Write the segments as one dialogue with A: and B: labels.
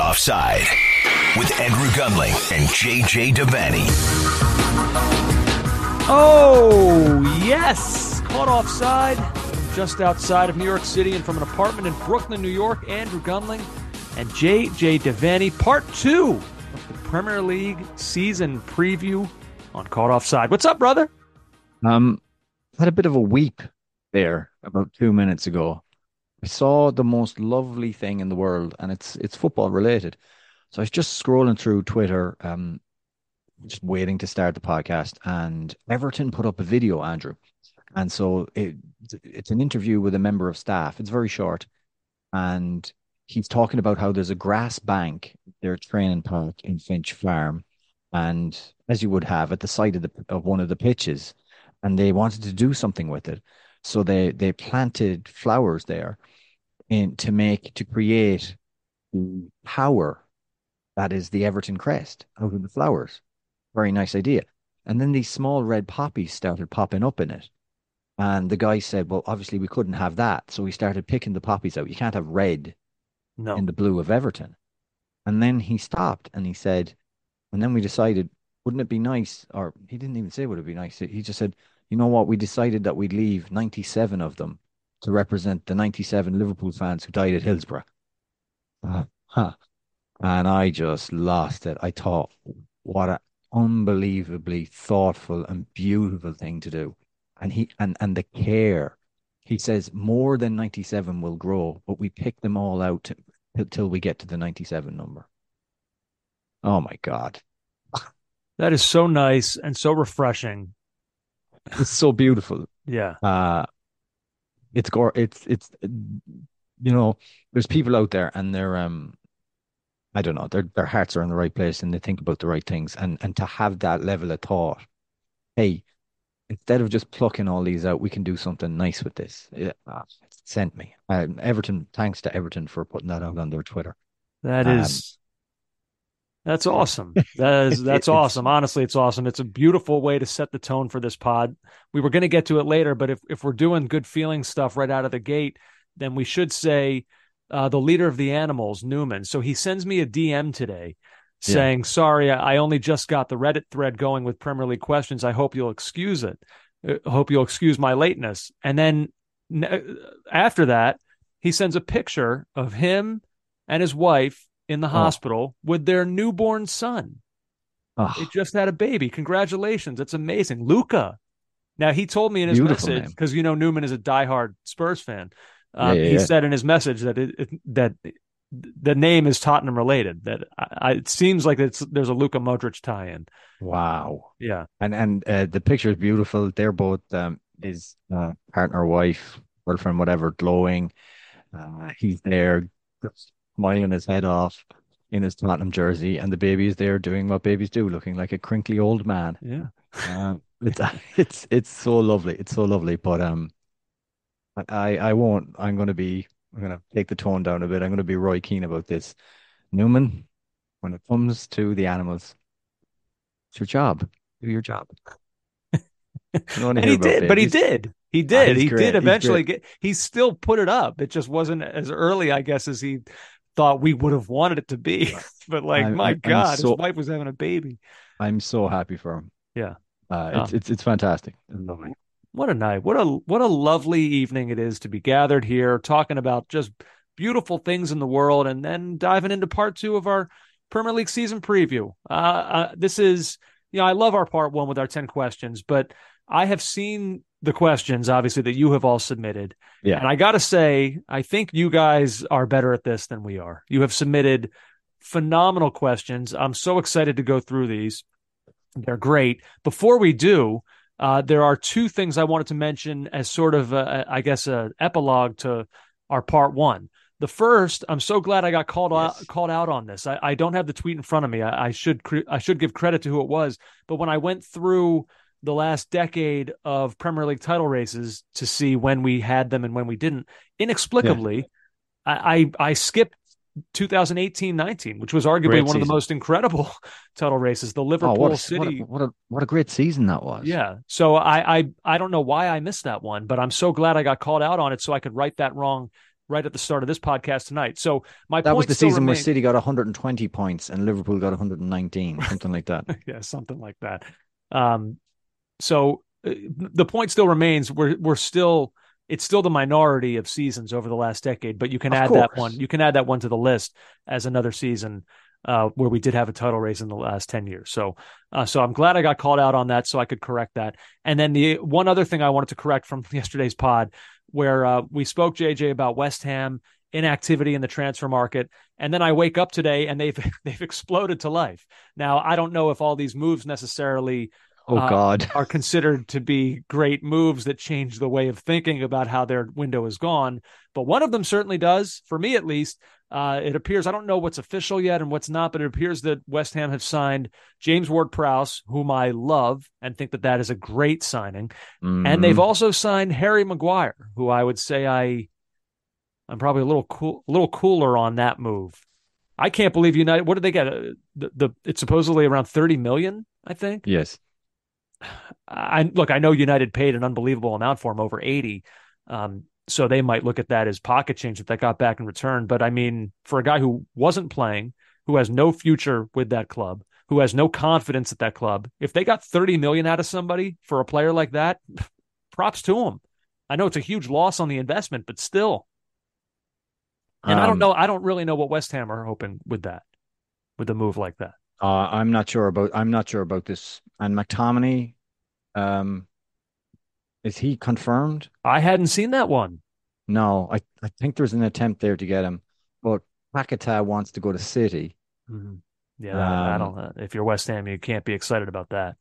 A: Offside with Andrew Gunling and JJ Devaney.
B: Oh, yes. Caught offside just outside of New York City and from an apartment in Brooklyn, New York. Andrew Gunling and JJ Devaney, part two of the Premier League season preview on Caught Offside. What's up, brother?
C: Um, had a bit of a weep there about two minutes ago. I saw the most lovely thing in the world, and it's it's football related. So I was just scrolling through Twitter, um, just waiting to start the podcast, and Everton put up a video, Andrew, and so it it's an interview with a member of staff. It's very short, and he's talking about how there's a grass bank, their training park in Finch Farm, and as you would have at the side of the of one of the pitches, and they wanted to do something with it, so they they planted flowers there, in to make to create the power that is the Everton crest out of the flowers. Very nice idea. And then these small red poppies started popping up in it. And the guy said, Well, obviously we couldn't have that. So we started picking the poppies out. You can't have red
B: No.
C: in the blue of Everton. And then he stopped and he said, and then we decided, wouldn't it be nice? Or he didn't even say would it be nice. He just said, you know what? We decided that we'd leave 97 of them to represent the 97 Liverpool fans who died at Hillsborough. Uh, huh. And I just lost it. I thought, what an unbelievably thoughtful and beautiful thing to do. And he and and the care. He says more than 97 will grow, but we pick them all out to, till we get to the 97 number. Oh my God.
B: That is so nice and so refreshing.
C: It's so beautiful.
B: Yeah.
C: Uh it's gore it's it's you know, there's people out there and they're um I don't know, their their hearts are in the right place and they think about the right things and and to have that level of thought, hey, instead of just plucking all these out, we can do something nice with this. It, uh, it sent me. Um, Everton, thanks to Everton for putting that out on their Twitter.
B: That
C: Um,
B: is that's awesome. That is that's awesome. Honestly, it's awesome. It's a beautiful way to set the tone for this pod. We were going to get to it later, but if if we're doing good feeling stuff right out of the gate, then we should say uh, the leader of the animals, Newman. So he sends me a DM today
C: Yeah.
B: saying, "Sorry, I I only just got the Reddit thread going with Premier League questions. I hope you'll excuse it. I hope you'll excuse my lateness." And then after that, he sends a picture of him and his wife in the
C: Oh.
B: hospital with their newborn son.
C: Oh,
B: They just had a baby. Congratulations. It's amazing. Luca. Now, he told me in his
C: Beautiful
B: message, because you know Newman is a diehard Spurs fan. Um,
C: Yeah, yeah,
B: he
C: yeah.
B: said in his message that it, it, that the name is Tottenham related. That I, I, it seems like it's there's a Luka Modric tie-in.
C: wow.
B: Yeah,
C: And and uh, the picture is beautiful. They're both um, his uh, partner, wife, girlfriend, whatever, glowing. Uh, he's there, just smiling his head off in his Tottenham jersey, and the baby is there doing what babies do, looking like a crinkly old man.
B: yeah.
C: Um, it's it's it's so lovely. It's so lovely. But um, I I won't. I'm going to be I'm gonna take the tone down a bit. I'm gonna be Roy Keane about this. Newman, when it comes to the animals, it's your job. Do your job.
B: and he did, but he did. He did. he great. did eventually get. He still put it up. It just wasn't as early, I guess, as he thought we would have wanted it to be. but like, I'm, my I'm God, so, his wife was having a baby.
C: I'm so happy for him.
B: Yeah,
C: uh, it's, um, it's it's fantastic.
B: What a night! What a what a lovely evening it is to be gathered here, talking about just beautiful things in the world, and then diving into part two of our Premier League season preview. Uh, uh, this is, you know, I love our part one with our ten questions, but I have seen the questions, obviously, that you have all submitted.
C: Yeah.
B: And I got to say, I think you guys are better at this than we are. You have submitted phenomenal questions. I'm so excited to go through these. They're great. Before we do, uh, there are two things I wanted to mention as sort of, a, I guess, an epilogue to our part one. The first, I'm so glad I got called yes. out called out on this. I, I, don't have the tweet in front of me. I, I should I should give credit to who it was. But when I went through the last decade of Premier League title races to see when we had them and when we didn't. Inexplicably, yeah. I, I, I skipped 2018-19, which was arguably great one season. of the most incredible title races. The Liverpool oh,
C: what a,
B: City,
C: what a, what a, what a great season that was.
B: Yeah. So I, I I don't know why I missed that one, but I'm so glad I got called out on it so I could right that wrong right at the start of this podcast tonight. So my
C: that was the season
B: remain...
C: where City got 120 points and Liverpool got 119, something like that.
B: yeah, something like that. Um, so uh, the point still remains we're we're still it's still the minority of seasons over the last decade, but you can of add course. that one. You can add that one to the list as another season uh, where we did have a title race in the last ten years. So, uh, so I'm glad I got called out on that, so I could correct that. And then the one other thing I wanted to correct from yesterday's pod, where uh, we spoke JJ about West Ham inactivity in the transfer market, and then I wake up today and they've they've exploded to life. Now I don't know if all these moves necessarily
C: oh uh, God,
B: are considered to be great moves that change the way of thinking about how their window is gone. But one of them certainly does, for me at least. Uh, it appears I don't know what's official yet and what's not, but it appears that West Ham have signed James Ward-Prowse, whom I love and think that that is a great signing, mm-hmm. and they've also signed Harry Maguire, who I would say I I'm probably a little cool, a little cooler on that move. I can't believe United. What did they get? Uh, the, the it's supposedly around 30 million, I think.
C: Yes.
B: I look, I know United paid an unbelievable amount for him, over 80. Um, so they might look at that as pocket change that they got back in return. But I mean, for a guy who wasn't playing, who has no future with that club, who has no confidence at that club, if they got 30 million out of somebody for a player like that, props to them. I know it's a huge loss on the investment, but still. And um, I don't um, know. I don't really know what West Ham are hoping with that, with a move like that.
C: Uh, I'm not sure about. I'm not sure about this. And McTominay, um, is he confirmed?
B: I hadn't seen that one.
C: No, I I think there's an attempt there to get him, but Paquetá wants to go to City.
B: Mm-hmm. Yeah, um, I don't. Uh, if you're West Ham, you can't be excited about that.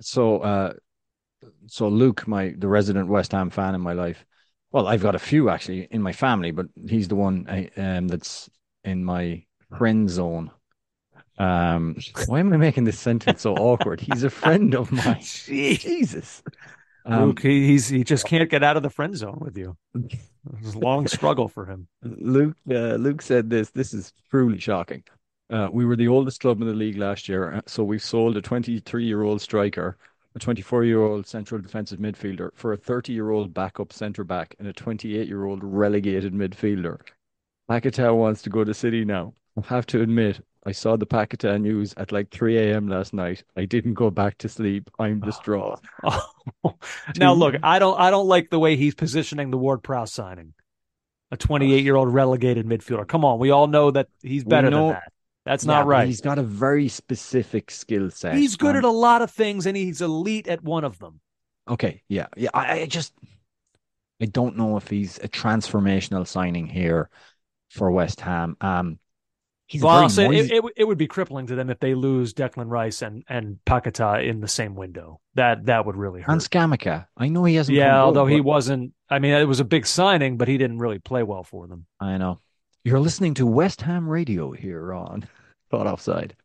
C: So, uh, so Luke, my the resident West Ham fan in my life. Well, I've got a few actually in my family, but he's the one I, um, that's in my friend zone. Um, why am I making this sentence so awkward? He's a friend of mine. Jesus.
B: Um, Luke, he, he's he just can't get out of the friend zone with you. It's a long struggle for him.
C: Luke uh, Luke said this. This is truly shocking. Uh, we were the oldest club in the league last year, uh, so we sold a 23 year old striker, a 24 year old central defensive midfielder for a 30 year old backup centre back, and a 28 year old relegated midfielder. Paquetá wants to go to City now. I have to admit, I saw the Paquetá news at like 3 a.m. last night. I didn't go back to sleep. I'm distraught.
B: Oh. now look, I don't I don't like the way he's positioning the Ward Prowse signing. A 28 year old relegated midfielder. Come on, we all know that he's better know, than that. That's yeah, not right.
C: He's got a very specific skill set.
B: He's good at a lot of things, and he's elite at one of them.
C: Okay, yeah, yeah. I, I just I don't know if he's a transformational signing here for West Ham. Um,
B: He's well, say it, it, it, would be crippling to them if they lose Declan Rice and and Paquetá in the same window. That that would really hurt.
C: And Scamacca, I know he hasn't.
B: Yeah, although he wasn't. I mean, it was a big signing, but he didn't really play well for them.
C: I know. You're listening to West Ham Radio here on Caught Offside.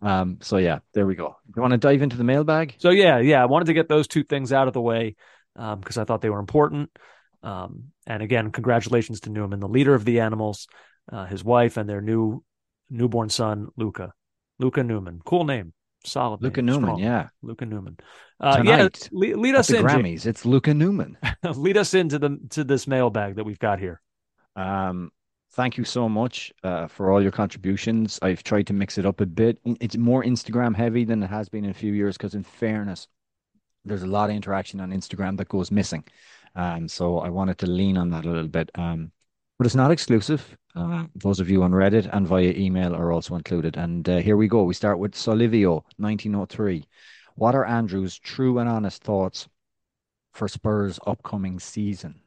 C: Um. So yeah, there we go. You want to dive into the mailbag?
B: So yeah, yeah. I wanted to get those two things out of the way because um, I thought they were important. Um, and again, congratulations to Newman, the leader of the animals, uh, his wife, and their new newborn son, Luca. Luca Newman. Cool name. Solid.
C: Luca
B: name.
C: Newman,
B: Strong.
C: yeah.
B: Luca Newman. Uh,
C: Tonight,
B: yeah, lead, lead us
C: the
B: in.
C: Grammys, it's Luca Newman.
B: lead us into the to this mailbag that we've got here.
C: Um, thank you so much uh, for all your contributions. I've tried to mix it up a bit. It's more Instagram heavy than it has been in a few years because, in fairness, there's a lot of interaction on Instagram that goes missing. Um, so I wanted to lean on that a little bit. Um, but it's not exclusive. Uh, those of you on Reddit and via email are also included. And uh, here we go. We start with Solivio, 1903. What are Andrew's true and honest thoughts for Spurs' upcoming season?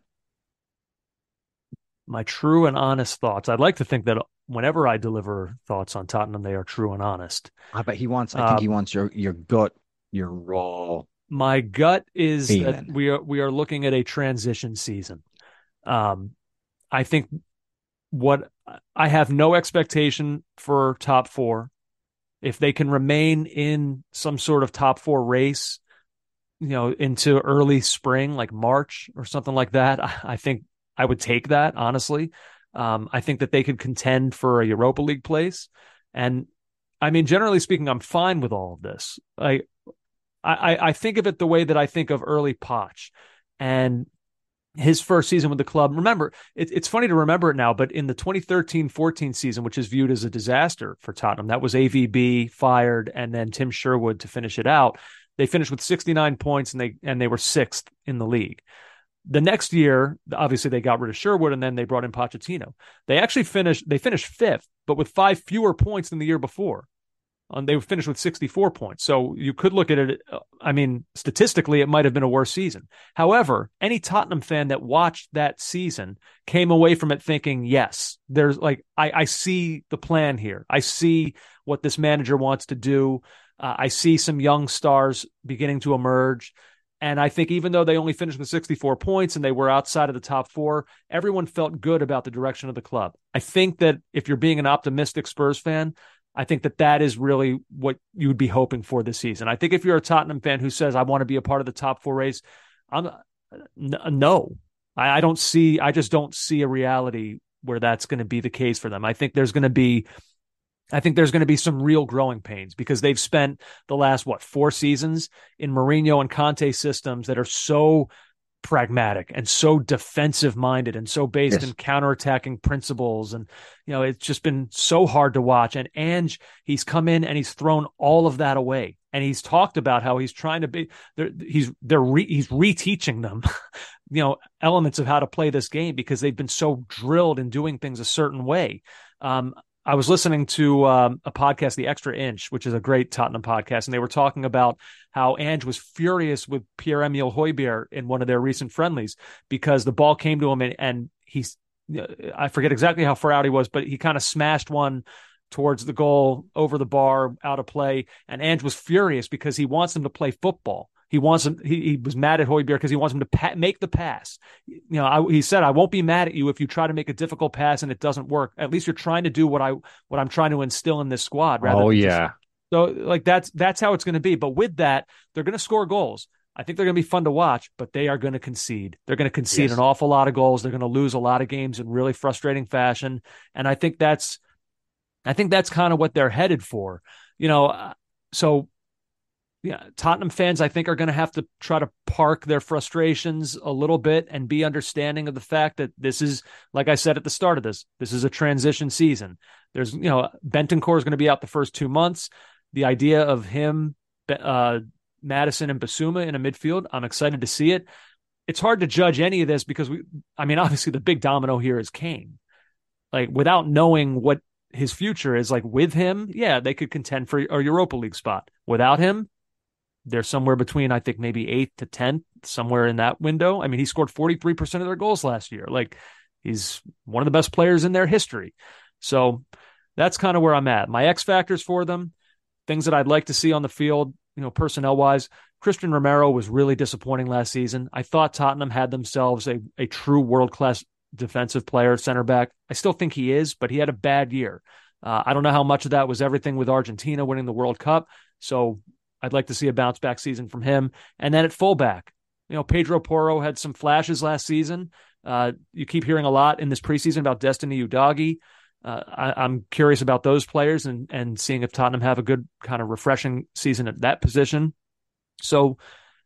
B: My true and honest thoughts. I'd like to think that whenever I deliver thoughts on Tottenham, they are true and honest.
C: I bet he wants. I think he
B: Um,
C: wants your your gut, your raw.
B: My gut is that we are we are looking at a transition season. Um, I think what I have no expectation for top four. If they can remain in some sort of top four race, you know, into early spring, like March or something like that, I, think I would take that, honestly. Um, I think that they could contend for a Europa League place. And I mean, generally speaking, I'm fine with all of this. I, I, I think of it the way that I think of early Poch. and his first season with the club. Remember, it, it's funny to remember it now, but in the 2013 14 season, which is viewed as a disaster for Tottenham, that was AVB fired and then Tim Sherwood to finish it out. They finished with 69 points and they and they were sixth in the league. The next year, obviously they got rid of Sherwood and then they brought in Pochettino. They actually finished they finished fifth, but with five fewer points than the year before. Um, they finished with 64 points. So you could look at it. uh, I mean, statistically, it might have been a worse season. However, any Tottenham fan that watched that season came away from it thinking, yes, there's like, I, I see the plan here. I see what this manager wants to do. Uh, I see some young stars beginning to emerge. And I think even though they only finished with 64 points and they were outside of the top four, everyone felt good about the direction of the club. I think that if you're being an optimistic Spurs fan, I think that that is really what you would be hoping for this season. I think if you're a Tottenham fan who says I want to be a part of the top four race, I'm no, I, I don't see. I just don't see a reality where that's going to be the case for them. I think there's going to be. I think there's going to be some real growing pains because they've spent the last what four seasons in Mourinho and Conte systems that are so pragmatic and so defensive minded and so based
C: Yes.
B: in counterattacking principles. And you know it's just been so hard to watch. And Ange he's come in and he's thrown all of that away. And he's talked about how he's trying to be they're, he's they're re, he's reteaching them you know elements of how to play this game because they've been so drilled in doing things a certain way. Um I was listening to um, a podcast, The Extra Inch, which is a great Tottenham podcast, and they were talking about how Ange was furious with Pierre Emile Højbjerg in one of their recent friendlies because the ball came to him and, and he's, I forget exactly how far out he was, but he kind of smashed one towards the goal over the bar out of play. And Ange was furious because he wants him to play football. He wants him. He, he was mad at Højbjerg because he wants him to pa- make the pass. You know, I, he said, "I won't be mad at you if you try to make a difficult pass and it doesn't work. At least you're trying to do what I what I'm trying to instill in this squad." Rather
C: Oh
B: than just-
C: yeah,
B: so like that's that's how it's going to be. But with that, they're going to score goals. I think they're going to be fun to watch, but they are going to concede. They're going to concede
C: Yes.
B: an awful lot of goals. They're going to lose a lot of games in really frustrating fashion, and I think that's, I think that's kind of what they're headed for. You know, uh, so yeah, Tottenham fans, I think, are going to have to try to park their frustrations a little bit and be understanding of the fact that this is, like I said at the start of this, this is a transition season. There's, you know, Bentancur is going to be out the first two months. The idea of him, uh, Maddison and Bissouma in a midfield, I'm excited to see it. It's hard to judge any of this because we, I mean, obviously the big domino here is Kane. Like without knowing what his future is, like with him, yeah, they could contend for a Europa League spot. Without him, they're somewhere between I think maybe eighth to tenth, somewhere in that window. I mean, he scored forty three percent of their goals last year. Like he's one of the best players in their history. So that's kind of where I'm at. My X factors for them, things that I'd like to see on the field, you know, personnel wise. Christian Romero was really disappointing last season. I thought Tottenham had themselves a, a true world class defensive player, center back. I still think he is, but he had a bad year. Uh, I don't know how much of that was everything with Argentina winning the World Cup. So I'd like to see a bounce back season from him. And then at fullback, you know, Pedro Porro had some flashes last season, Uh, you keep hearing a lot in this preseason about Destiny Udogie. Uh, I, am curious about those players and and seeing if Tottenham have a good kind of refreshing season at that position. So,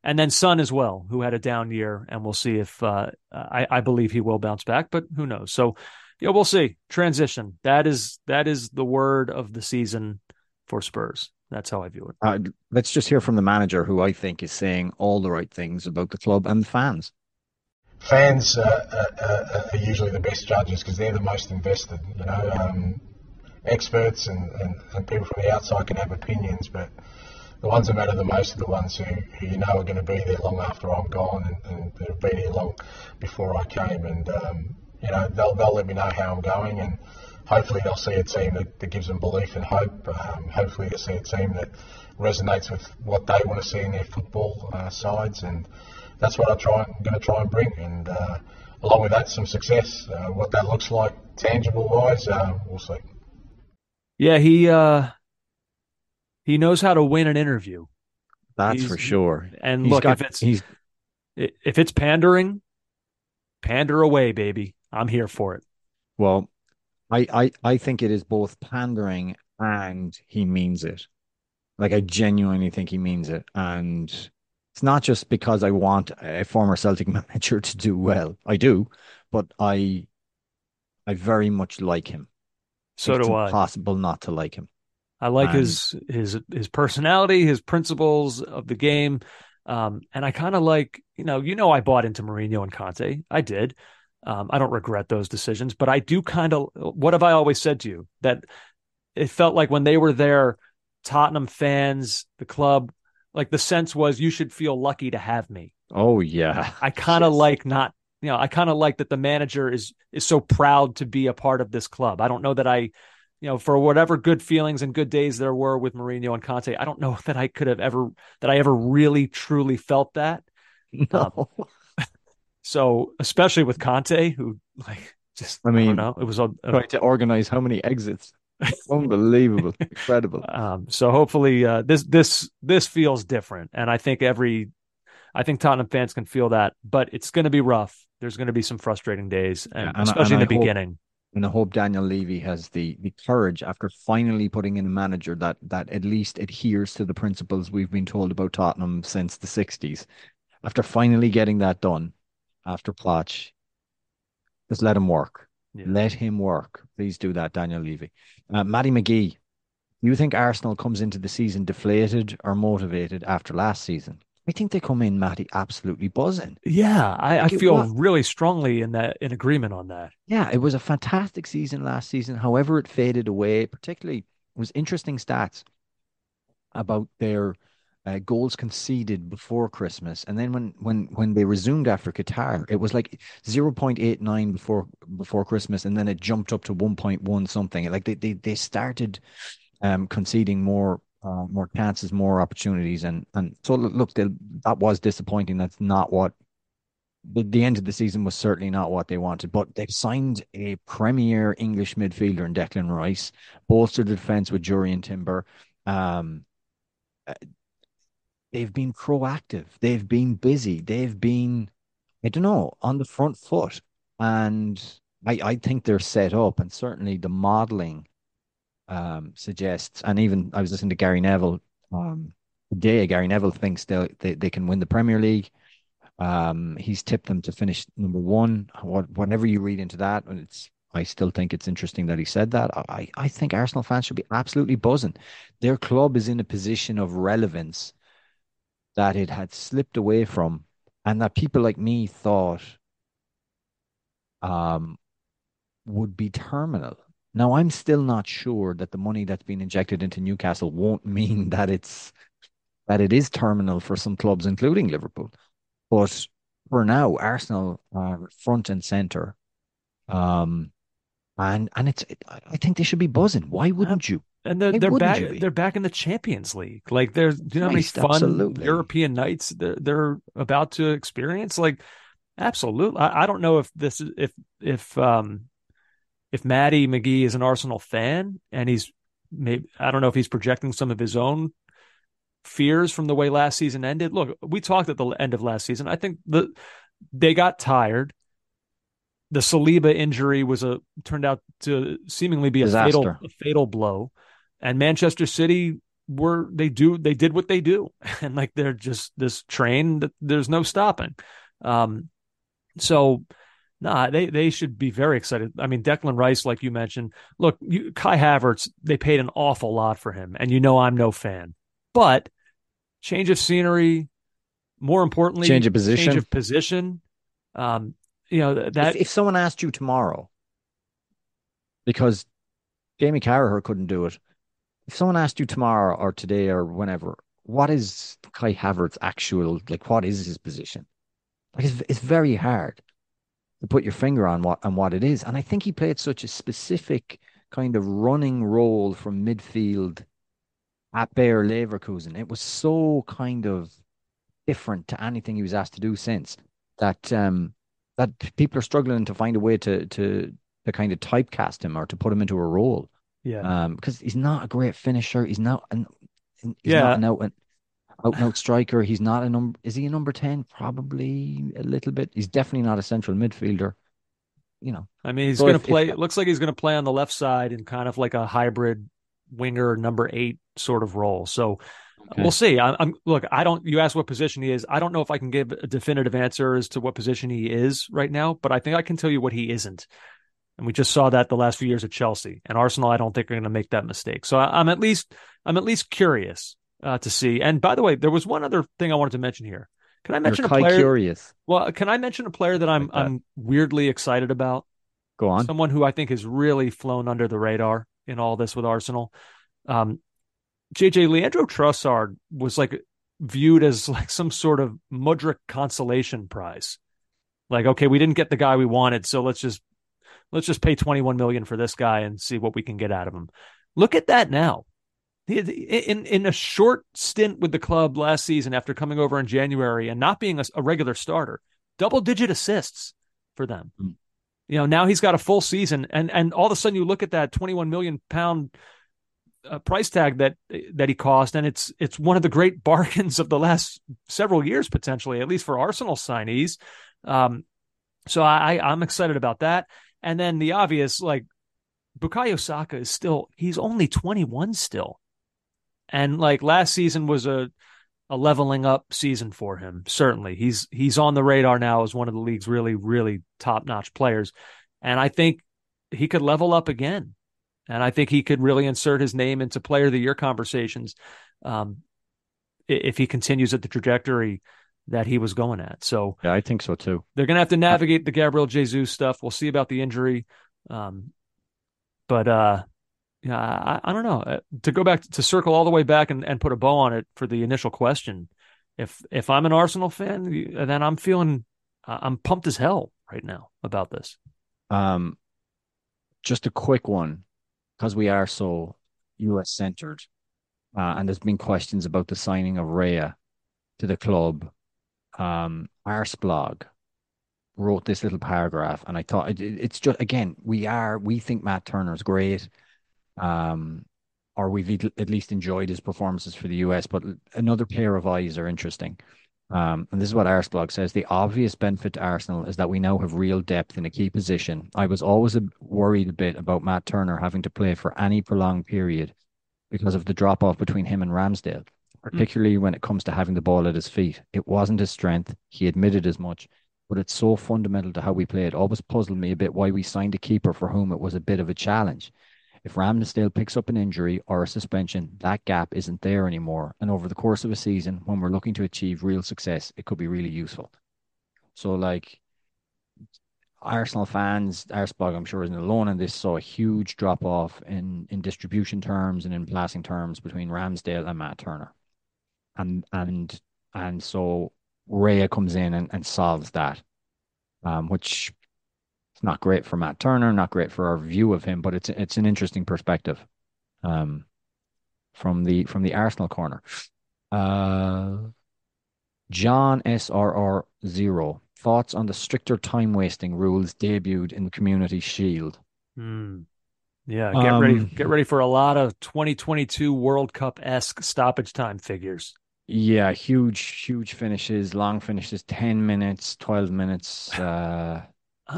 B: and then Son as well, who had a down year, and we'll see if uh, I, I believe he will bounce back, but who knows? So, yeah, we'll see. Transition. That is that is the word of the season for Spurs. That's how I view it.
C: Uh, let's just hear from the manager, who I think is saying all the right things about the club and the fans.
D: Fans uh, uh, are usually the best judges because they're the most invested. You know, um, experts and, and, and, people from the outside can have opinions, but the ones that matter the most are the ones who, who you know are going to be there long after I'm gone and, and that have been here long before I came. And um, you know, they'll they'll let me know how I'm going and hopefully they'll see a team that, that gives them belief and hope. Um, hopefully they'll see a team that resonates with what they want to see in their football uh, sides, and that's what I try. I'm going to try and bring, and uh, along with that, some success. Uh, what that looks like, tangible wise, uh, we'll see.
B: Yeah, he uh, he knows how to win an interview.
C: That's he's, for sure.
B: And he's look, got, if it's he's if it's pandering, pander away, baby. I'm here for it.
C: Well, I, I, I think it is both pandering and he means it. Like I genuinely think he means it. And it's not just because I want a former Celtic manager to do well. I do, but I I very much like him.
B: So
C: it's
B: do I.
C: Possible not to like him.
B: I like and, his his his personality, his principles of the game, um, and I kind of like you know you know I bought into Mourinho and Conte. I did. Um, I don't regret those decisions, but I do kind of. What have I always said to you? That it felt like when they were there, Tottenham fans, the club, like the sense was you should feel lucky to have me.
C: Oh yeah,
B: I kind of yes. like not. You know, I kind of like that the manager is is so proud to be a part of this club. I don't know that I, you know, for whatever good feelings and good days there were with Mourinho and Conte, I don't know that I could have ever that I ever really truly felt that.
C: No.
B: Um, so especially with Conte, who like just I mean, I it was a,
C: a, trying to organize how many exits. Unbelievable, incredible.
B: Um, so hopefully uh, this this this feels different, and I think every I think Tottenham fans can feel that, but it's going to be rough. There's going to be some frustrating days, and, yeah, and especially and in the hope, beginning.
C: And I hope Daniel Levy has the the courage after finally putting in a manager that that at least adheres to the principles we've been told about Tottenham since the '60s. After finally getting that done, after Poch. Just let him work. Yeah. Let him work. Please do that, Daniel Levy. Uh, Matty McGee, you think Arsenal comes into the season deflated or motivated after last season? I think they come in, Matty, absolutely buzzing.
B: Yeah, I, like I feel really strongly in that in agreement on that.
C: Yeah, it was a fantastic season last season. However, it faded away. Particularly, it was interesting stats about their uh, goals conceded before Christmas, and then when when when they resumed after Qatar, it was like zero point eight nine before before Christmas, and then it jumped up to one point one something. Like they they they started um, conceding more uh, more chances, more opportunities, and and so look, that was disappointing. That's not what the, the end of the season was certainly not what they wanted, but they've signed a premier English midfielder in Declan Rice, bolstered the defense with Jurrien Timber. Um, they've been proactive. They've been busy. They've been, I don't know, on the front foot. And I, I think they're set up. And certainly the modeling um, suggests, and even I was listening to Gary Neville um, today. Gary Neville thinks they, they, they can win the Premier League. Um, he's tipped them to finish number one. What, whatever you read into that, and it's I still think it's interesting that he said that. I, I think Arsenal fans should be absolutely buzzing. Their club is in a position of relevance that it had slipped away from and that people like me thought um, would be terminal. Now, I'm still not sure that the money that's been injected into Newcastle won't mean that it's that it is terminal for some clubs, including Liverpool. But for now, Arsenal are front and center, um, and and it's I think they should be buzzing. Why wouldn't you?
B: and they're, they're back. They're back in the Champions League. Like there's, do you know how many fun absolutely. European nights they're, they're about to experience? Like, absolutely. I, I don't know if this is if if um if Matty McGee is an Arsenal fan and he's maybe I don't know if he's projecting some of his own fears from the way last season ended. Look, we talked at the end of last season. I think the they got tired. The Saliba injury was a turned out to seemingly be a
C: Disaster.
B: fatal a fatal blow, and Manchester City were they do they did what they do, and like they're just this train that there's no stopping. Um, so nah, they they should be very excited. I mean, Declan Rice, like you mentioned, look, you, Kai Havertz, they paid an awful lot for him, and you know I'm no fan, but change of scenery, more importantly,
C: Change of position.
B: change of position. Um, you know that
C: if, if someone asked you tomorrow, because Jamie Carragher couldn't do it, if someone asked you tomorrow or today or whenever, what is Kai Havertz's actual like? What is his position? Like it's, it's very hard to put your finger on what on what it is. And I think he played such a specific kind of running role from midfield at Bayer Leverkusen. It was so kind of different to anything he was asked to do since that um that people are struggling to find a way to to to kind of typecast him or to put him into a role.
B: yeah.
C: Um, because he's not a great finisher. He's not an he's
B: Yeah.
C: not an out and out and out striker. He's not a number. Is he a number ten? Probably a little bit. He's definitely not a central midfielder. You know,
B: I mean, he's
C: So
B: going
C: if-
B: to play.
C: if-
B: it looks like he's going to play on the left side in kind of like a hybrid winger number eight sort of role. So
C: Okay.
B: we'll see. I, I'm look. I don't. You asked what position he is. I don't know if I can give a definitive answer as to what position he is right now, but I think I can tell you what he isn't. And we just saw that the last few years at Chelsea and Arsenal. I don't think are going to make that mistake. So I, I'm at least I'm at least curious uh, to see. And by the way, there was one other thing I wanted to mention here. Can I mention
C: you're
B: a player?
C: curious.
B: Well, can I mention a player that I'm
C: Like that.
B: I'm weirdly excited about?
C: Go on.
B: someone who I think has really flown under the radar in all this with Arsenal. Um, JJ Leandro Trossard was like viewed as like some sort of Mudryk consolation prize. Like, okay, we didn't get the guy we wanted, so let's just let's just pay 21 million for this guy and see what we can get out of him. Look at that now. In in a short stint with the club last season after coming over in January and not being a, a regular starter, double digit assists for them.
C: Mm.
B: You know, now he's got a full season and and all of a sudden you look at that 21 million pound uh, price tag that that he cost and it's it's one of the great bargains of the last several years potentially at least for Arsenal signees. Um so I I'm excited about that. And then the obvious like Bukayo Saka is still he's only 21 still. And like last season was a a leveling up season for him. Certainly. He's he's on the radar now as one of the league's really really top-notch players. And I think he could level up again. And I think he could really insert his name into player of the year conversations um, if he continues at the trajectory that he was going at. So
C: Yeah, I think so too.
B: they're going to have to navigate the Gabriel Jesus stuff. We'll see about the injury. Um, but uh, yeah, I, I don't know. Uh, To go back to circle all the way back and, and put a bow on it for the initial question. If if I'm an Arsenal fan, then I'm feeling uh, I'm pumped as hell right now about this.
C: Um, just a quick one, because we are so US centered, uh, and there's been questions about the signing of Raya to the club. Um, Arsblog wrote this little paragraph, and I thought it, it's just again we are we think Matt Turner's great, um, or we've at least enjoyed his performances for the US, but another pair of eyes are interesting. Um, and this is what Arsblog says. The obvious benefit to Arsenal is that we now have real depth in a key position. I was always a, worried a bit about Matt Turner having to play for any prolonged period because of the drop off between him and Ramsdale, particularly when it comes to having the ball at his feet. It wasn't his strength. He admitted as much, but it's so fundamental to how we play. It always puzzled me a bit why we signed a keeper for whom it was a bit of a challenge. If Ramsdale picks up an injury or a suspension, that gap isn't there anymore. And over the course of a season, when we're looking to achieve real success, it could be really useful. So, like, Arsenal fans, Arsblog, I'm sure, isn't alone in this, saw a huge drop off in, in distribution terms and in passing terms between Ramsdale and Matt Turner. And and and so Raya comes in and, and solves that. Um, which it's not great for Matt Turner, not great for our view of him, but it's it's an interesting perspective um, from the from the Arsenal corner. Uh, John SRR zero thoughts on the stricter time wasting rules debuted in the Community Shield.
B: Hmm. Yeah, get ready.
C: Um,
B: Get ready for a lot of 2022 World Cup esque stoppage time figures.
C: Yeah, huge, huge finishes, long finishes, ten minutes, twelve minutes. Uh,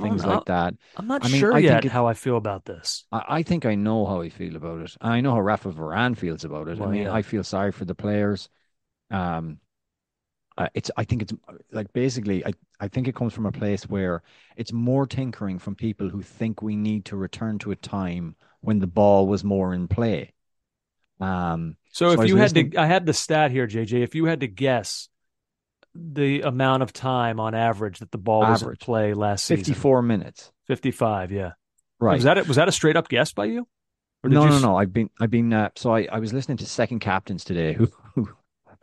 C: things
B: know.
C: like that.
B: I'm not
C: I mean,
B: sure
C: I
B: yet
C: it-
B: how I feel about this.
C: I, I think I know how I feel about it. I know how Rafa Varane feels about it.
B: Well,
C: I mean,
B: yeah.
C: I feel sorry for the players. Um, uh, it's I think it's like basically I I think it comes from a place where it's more tinkering from people who think we need to return to a time when the ball was more in play. Um,
B: So,
C: So
B: if you had
C: listening-
B: to, I had the stat here, JJ. If you had to guess the amount of time on average that the ball was in play last season,
C: 54 minutes.
B: 55, yeah.
C: Right.
B: Was that a, was that a straight up guess by you?
C: No,
B: you
C: no, no. I've been, I've been. Uh, so I, I was listening to second captains today, who, who,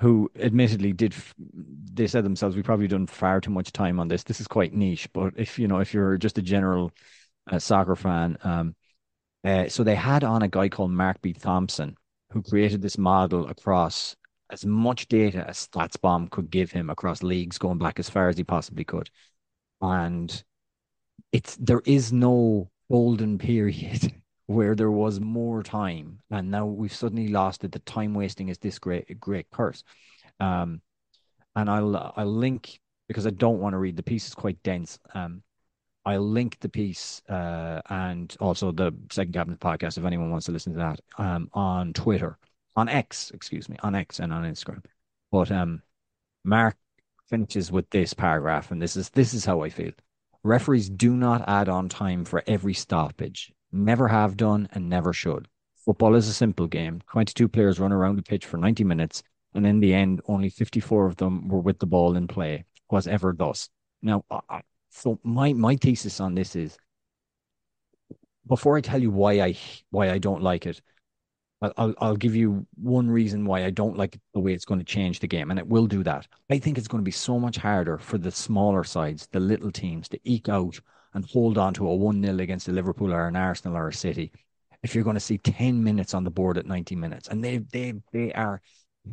C: who admittedly did. f- They said themselves, we've probably done far too much time on this. This is quite niche, but if you know, if you're just a general uh, soccer fan, um, uh, so they had on a guy called Mark B. Thompson, who created this model across as much data as StatsBomb could give him across leagues, going back as far as he possibly could, and it's there is no golden period where there was more time, and now we've suddenly lost it. The time wasting is this great great curse. Um, and I'll I'll link because I don't want to read the piece; is quite dense. Um, I'll link the piece uh, and also the Second Captains podcast if anyone wants to listen to that um, on Twitter, on X, excuse me, on X and on Instagram. But um, Mark finishes with this paragraph, and this is this is how I feel. Referees do not add on time for every stoppage. Never have done and never should. Football is a simple game. 22 players run around the pitch for 90 minutes, and in the end, only 54 of them were with the ball in play. Was ever thus. Now, so my my thesis on this is before I tell you why I why I don't like it, I'll I'll, give you one reason why I don't like the way it's going to change the game, and it will do that. I think it's going to be so much harder for the smaller sides, the little teams, to eke out and hold on to a one 0 against a Liverpool or an Arsenal or a City. If you're going to see ten minutes on the board at ninety minutes, and they they they are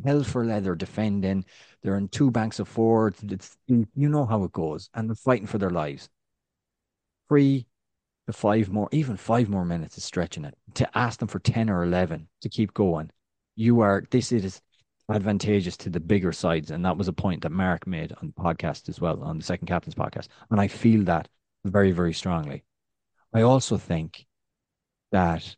C: hell for leather defending, they're in two banks of four. It's you know how it goes, and they're fighting for their lives. To five more, even five more minutes is stretching it. To ask them for 10 or 11 to keep going, you are, this is advantageous to the bigger sides. And that was a point that Mark made on the podcast as well, on the Second Captain's podcast. And I feel that very, very strongly. I also think that,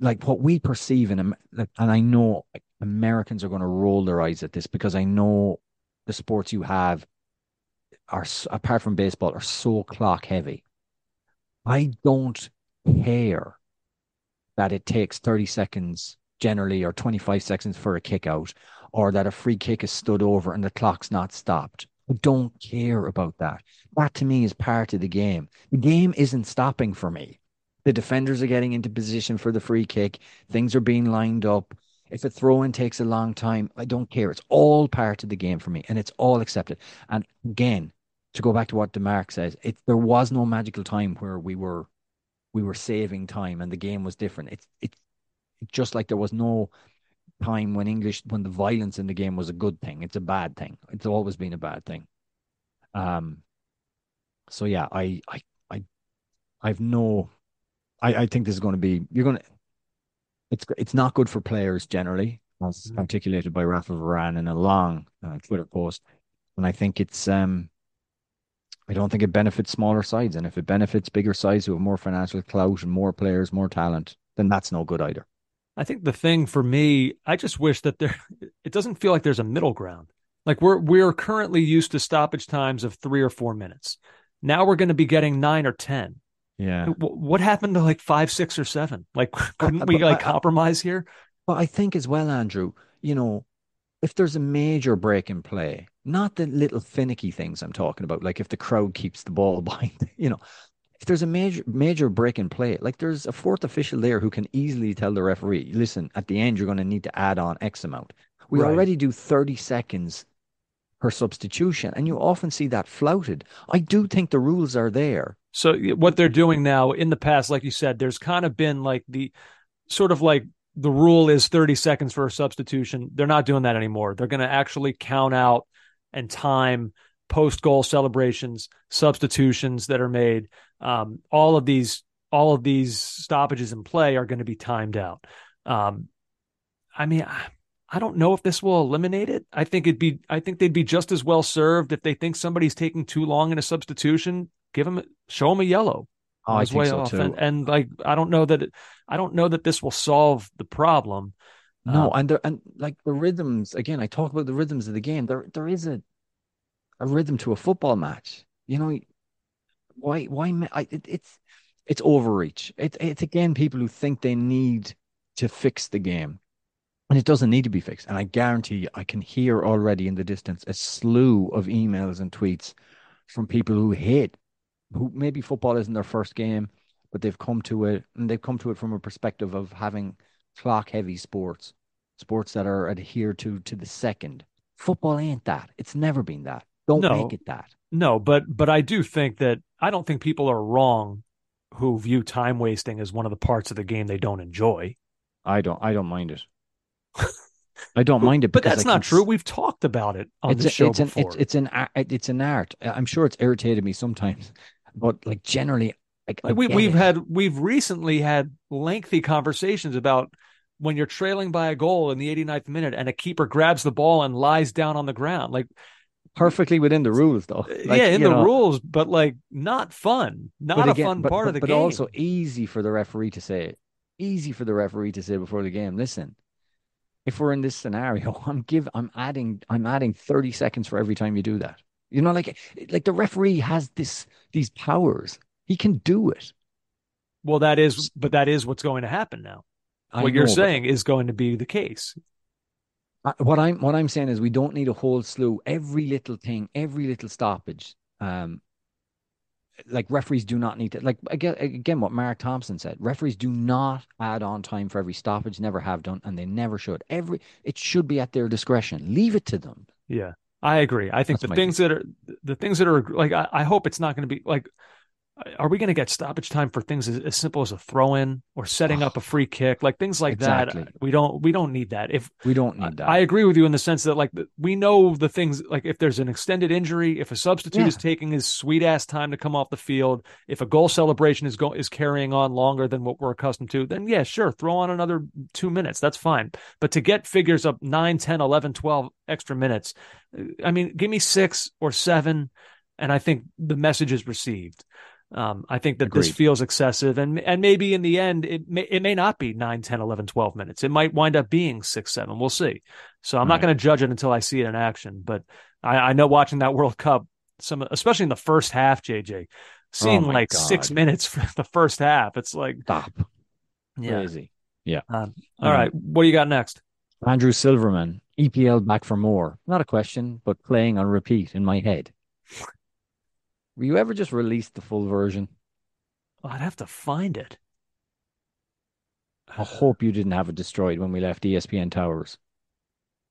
C: like, what we perceive in, like, and I know Americans are going to roll their eyes at this because I know the sports you have are, apart from baseball, are so clock heavy. I don't care that it takes 30 seconds generally or 25 seconds for a kick out or that a free kick is stood over and the clock's not stopped. I don't care about that. That to me is part of the game. The game isn't stopping for me. The defenders are getting into position for the free kick. Things are being lined up. If a throw in takes a long time, I don't care. It's all part of the game for me and it's all accepted. And again, to go back to what DeMarc says, it there was no magical time where we were we were saving time and the game was different. It's it's just like there was no time when English when the violence in the game was a good thing. It's a bad thing. It's always been a bad thing. Um so yeah, I I I I've no I, I think this is going to be you're going to it's it's not good for players generally, as
B: Mhm.
C: articulated by Rafa Varane in a long uh, Twitter post. And I think it's um I don't think it benefits smaller sides. And if it benefits bigger sides who have more financial clout and more players, more talent, then that's no good either.
B: I think the thing for me, I just wish that there it doesn't feel like there's a middle ground. Like we're we're currently used to stoppage times of 3 or 4 minutes. Now we're going to be getting 9 or 10.
C: Yeah.
B: Wh- What happened to like 5, 6 or 7? Like couldn't
C: but
B: we like
C: I-
B: compromise here?
C: But I think as well, Andrew, you know, if there's a major break in play, not the little finicky things I'm talking about, like if the crowd keeps the ball behind, you know, if there's a major major break in play, like there's a fourth official there who can easily tell the referee, listen, at the end you're going to need to add on X amount. We
B: Right.
C: already do 30 seconds per substitution, and you often see that flouted. I do think the rules are there.
B: So what they're doing now in the past, like you said, there's kind of been like the sort of like the rule is 30 seconds for a substitution. They're not doing that anymore. They're going to actually count out and time post goal celebrations, substitutions that are made. Um, all of these, all of these stoppages in play are going to be timed out. Um, I mean, I, I don't know if this will eliminate it. I think it'd be, I think they'd be just as well served if they think somebody's taking too long in a substitution give them, show them a yellow.
C: Oh, I think so
B: off.
C: too.
B: And, and like I don't know that it, I don't know that this will solve the problem.
C: No,
B: Um,
C: and there and like the rhythms again. I talk about the rhythms of the game. There, there is a a rhythm to a football match. You know, why why I, it, it's it's overreach. It, it's again people who think they need to fix the game, and it doesn't need to be fixed. And I guarantee you, I can hear already in the distance a slew of emails and tweets from people who hate, who maybe football isn't their first game, but they've come to it and they've come to it from a perspective of having clock heavy sports, sports that are adhered to to the second. Football ain't that. It's never been that. Don't
B: No.
C: make it that.
B: No, but but I do think that I don't think people are wrong who view time wasting as one of the parts of the game they don't enjoy.
C: I don't. I don't mind it. I don't mind it,
B: But that's not true. We've talked about it on
C: it's
B: the show
C: it's an,
B: before.
C: it's it's an it's an art. I'm sure it's irritated me sometimes, but like generally, like,
B: Like we, we've
C: it.
B: had we've recently had lengthy conversations about when you're trailing by a goal in the 89th minute and a keeper grabs the ball and lies down on the ground. Like
C: perfectly within the rules, though. Like,
B: yeah, in the
C: know,
B: rules, but like not fun. Not
C: but
B: a
C: again-
B: fun
C: but,
B: part
C: but,
B: of the
C: but
B: game.
C: But also easy for the referee to say it. Easy for the referee to say before the game. Listen, if we're in this scenario, I'm give I'm adding I'm adding 30 seconds for every time you do that. You know, like like the referee has this these powers. He can do it.
B: well, that is but that is what's going to happen now.
C: I
B: what you're saying is going to be the case.
C: I- what I'm what I'm saying is we don't need a whole slew every little thing, every little stoppage. Um, like referees do not need to like again again what Mark Thompson said. Referees do not add on time for every stoppage, never have done, and they never should. Every it should be at their discretion. Leave it to them.
B: Yeah, I agree. I think
C: That's
B: the things that are the things that are like I, I hope it's not going to be like are we going to get stoppage time for things as, as simple as a throw in or setting up a free kick like things like
C: Exactly.
B: that we don't we don't need that if
C: We don't need that.
B: I agree with you in the sense that like we know the things like if there's an extended injury, if a substitute
C: Yeah.
B: is taking his sweet ass time to come off the field, if a goal celebration is go is carrying on longer than what we're accustomed to, then yeah, sure, throw on another 2 minutes, that's fine. But to get figures up 9, 10, 11, 12 extra minutes, uh, I mean, give me 6 or 7 and I think the message is received. Um, I think that this feels excessive and and maybe in the end it may it may not be 9 10 11 12 minutes it might wind up being 6 7 we'll see so I'm not
C: Right.
B: going to judge it until I see it in action but I, I know watching that World Cup some especially in the first half JJ seeing
C: Oh
B: like
C: God.
B: 6 minutes for the first half it's like
C: Stop.
B: yeah
C: Crazy. Yeah.
B: Um, all right what do you got next
C: Andrew Silverman, EPL back for more. Not a question, but playing on repeat in my head. Were you ever just released the full version?
B: Oh, I'd have to find it
C: I hope you didn't have it destroyed when we left ESPN Towers.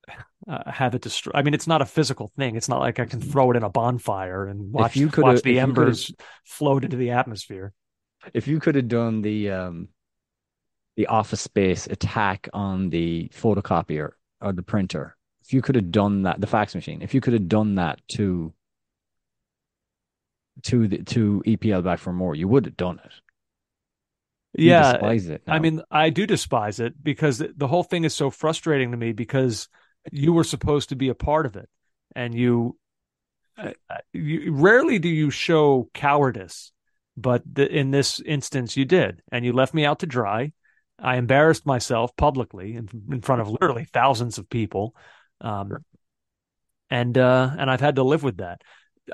B: uh, have it destroyed. I mean it's not a physical thing it's not like I can throw it in a bonfire and watch
C: you
B: watch the embers float into the atmosphere
C: If you could have done the um the office space attack on the photocopier or the printer, if you could have done that, the fax machine, if you could have done that to to the to EPL back for more, you would have done it. You
B: yeah
C: despise it.
B: I mean, I do despise it because the- whole thing is so frustrating to me because you were supposed to be a part of it and you, uh, you rarely do you show cowardice, but the, in this instance you did and you left me out to dry. I embarrassed myself publicly in, in front of literally thousands of people. Um, and, uh, and I've had to live with that.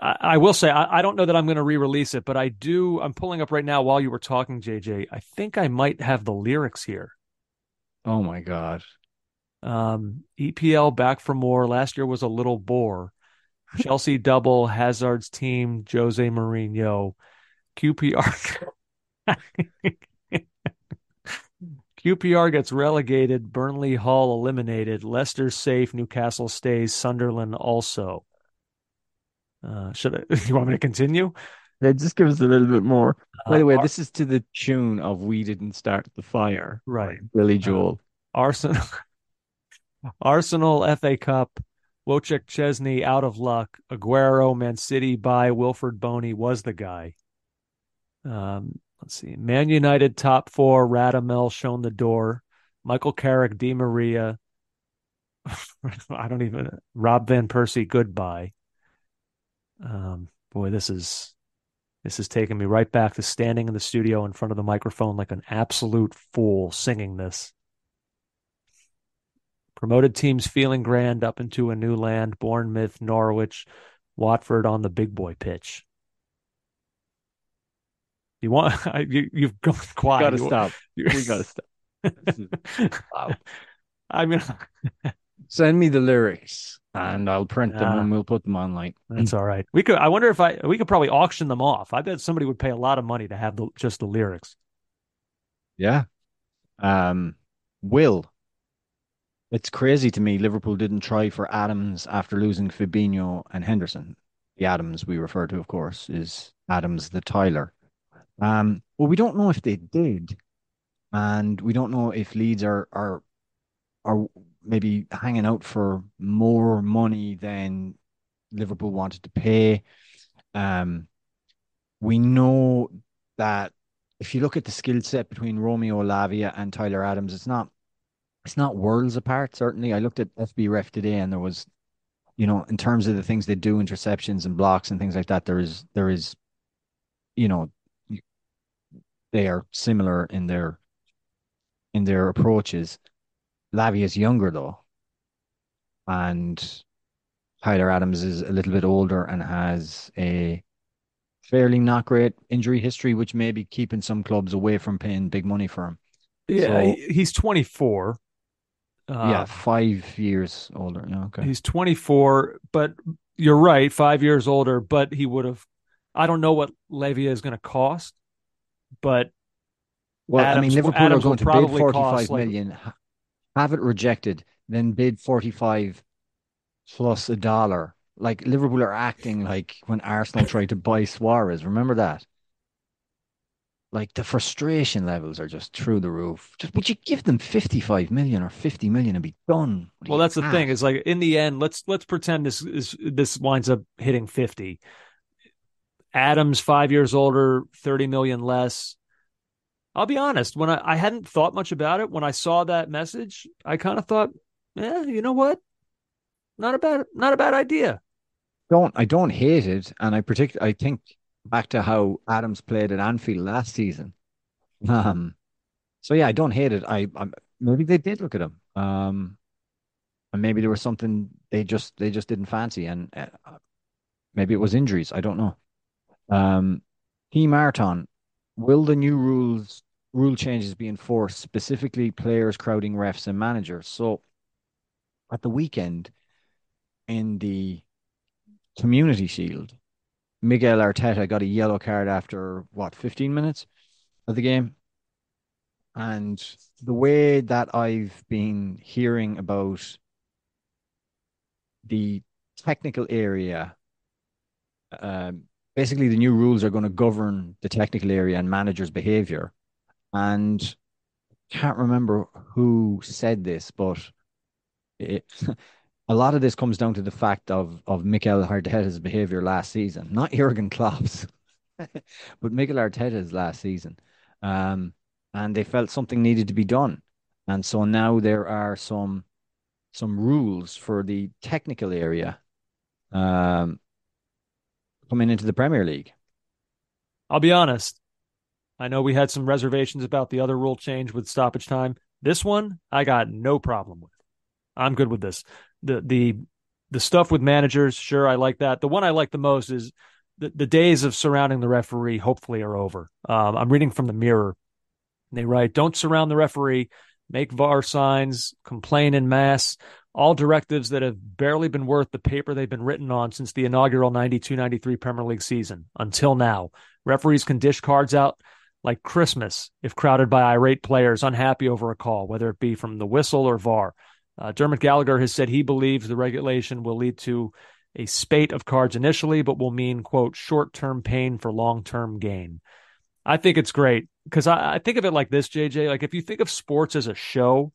B: I, I will say I, I don't know that I'm going to re-release it, but I do. I'm pulling up right now while you were talking, JJ. I think I might have the lyrics here.
C: oh my God.
B: Um, EPL back for more. Last year was a little bore. Chelsea double Hazard's team. Jose Mourinho. QPR. QPR gets relegated. Burnley Hull eliminated. Leicester safe. Newcastle stays. Sunderland also. Uh, should I, you want me to continue?
C: Yeah, just give us a little bit more. By the
B: Uh,
C: way,
B: Ar-
C: this is to the tune of "We Didn't Start the Fire."
B: Right.
C: Billy Joel.
B: Arsenal, Arsenal FA Cup, Wojciech Szczęsny out of luck. Aguero, Man City by Wilfried Bony was the guy. Um, let's see, Man United top four. Radamel shown the door. Michael Carrick, Di Maria. I don't even. Rob Van Persie, goodbye. Um, boy, this is This is taking me right back to standing in the studio in front of the microphone like an absolute fool singing this. Promoted teams feeling grand up into a new land, Bournemouth, Norwich, Watford on the big boy pitch. You want you, you've gone quiet.
C: Got to stop. You, we got to stop.
B: wow. I mean,
C: send me the lyrics and I'll print them and we'll put them online.
B: That's all right. We could. I wonder if I we could probably auction them off. I bet somebody would pay a lot of money to have the, just the lyrics.
C: Yeah. Um. Will. It's crazy to me. Liverpool didn't try for Adams after losing Fabinho and Henderson. The Adams we refer to, of course, is Adams the Tyler. Um. Well, we don't know if they did, and we don't know if Leeds are are are maybe hanging out for more money than Liverpool wanted to pay. Um, we know that if you look at the skill set between Romeo Lavia and Tyler Adams, it's not it's not worlds apart. Certainly, I looked at FBref today, and there was, you know, in terms of the things they do, interceptions and blocks and things like that, there is there is, you know, they are similar in their in their approaches. Lavia is younger though, and Tyler Adams is a little bit older and has a fairly not great injury history, which may be keeping some clubs away from paying big money for him.
B: Yeah, so, he's 24.
C: Uh, yeah, five years older. Yeah, okay.
B: He's 24, but you're right, five years older, but he would have. I don't know what Lavia is going to cost, but
C: well, Adams, I mean, Liverpool Adams are going to bid forty-five million. like, have it rejected, then bid 45 plus a dollar. Like Liverpool are acting like when Arsenal tried to buy Suarez. Remember that? Like the frustration levels are just through the roof. Just would you give them 55 million or 50 million and be done?
B: Well, that's the thing. Is like in the end, let's let's pretend this is this winds up hitting 50. Adams five years older, 30 million less. I'll be honest, when I, I hadn't thought much about it, when I saw that message, I kind of thought, yeah, you know what? Not a bad not a bad idea.
C: Don't I don't hate it. And I predict I think back to how Adams played at Anfield last season. Um so yeah, I don't hate it. I, I maybe they did look at him. Um and maybe there was something they just they just didn't fancy and uh, maybe it was injuries. I don't know. Um. Marton, will the new rules rule changes be enforced, specifically players crowding refs and managers? So at the weekend in the community shield, Miguel Arteta got a yellow card after what, 15 minutes of the game? And the way that I've been hearing about the technical area um, basically the new rules are going to govern the technical area and managers' behavior. And can't remember who said this, but it, a lot of this comes down to the fact of of Mikel Arteta's behavior last season, not Jurgen Klopp's, but Mikel Arteta's last season. Um, and they felt something needed to be done, and so now there are some some rules for the technical area. Um, coming into the Premier League?
B: I'll be honest. I know we had some reservations about the other rule change with stoppage time. This one, I got no problem with. I'm good with this. The the the stuff with managers, sure, I like that. The one I like the most is the, the days of surrounding the referee hopefully are over. Um, I'm reading from the Mirror. They write, "Don't surround the referee, make VAR signs, complain in mass all directives that have barely been worth the paper they've been written on since the inaugural 92 93 Premier League season until now. Referees can dish cards out like Christmas if crowded by irate players unhappy over a call, whether it be from the whistle or VAR. Uh, Dermot Gallagher has said he believes the regulation will lead to a spate of cards initially, but will mean, quote, short term pain for long term gain. I think it's great because I, I think of it like this, JJ. Like if you think of sports as a show,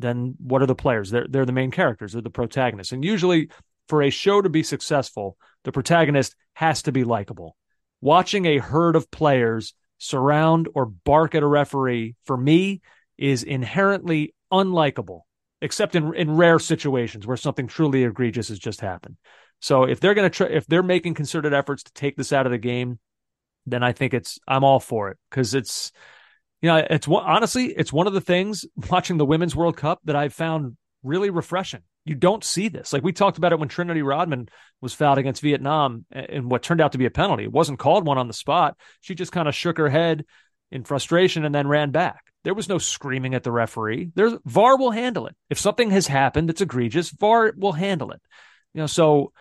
B: then what are the players? They're they're the main characters, they're the protagonists. And usually for a show to be successful, the protagonist has to be likable. Watching a herd of players surround or bark at a referee for me is inherently unlikable, except in in rare situations where something truly egregious has just happened. So if they're going to try, if they're making concerted efforts to take this out of the game, then I think it's I'm all for it because it's you know it's honestly it's one of the things watching the Women's World Cup that I've found really refreshing. You don't see this. Like we talked about it when Trinity Rodman was fouled against Vietnam in what turned out to be a penalty. It wasn't called one on the spot. She just kind of shook her head in frustration and then ran back. There was no screaming at the referee. There's VAR will handle it. If something has happened that's egregious, VAR will handle it. You know, so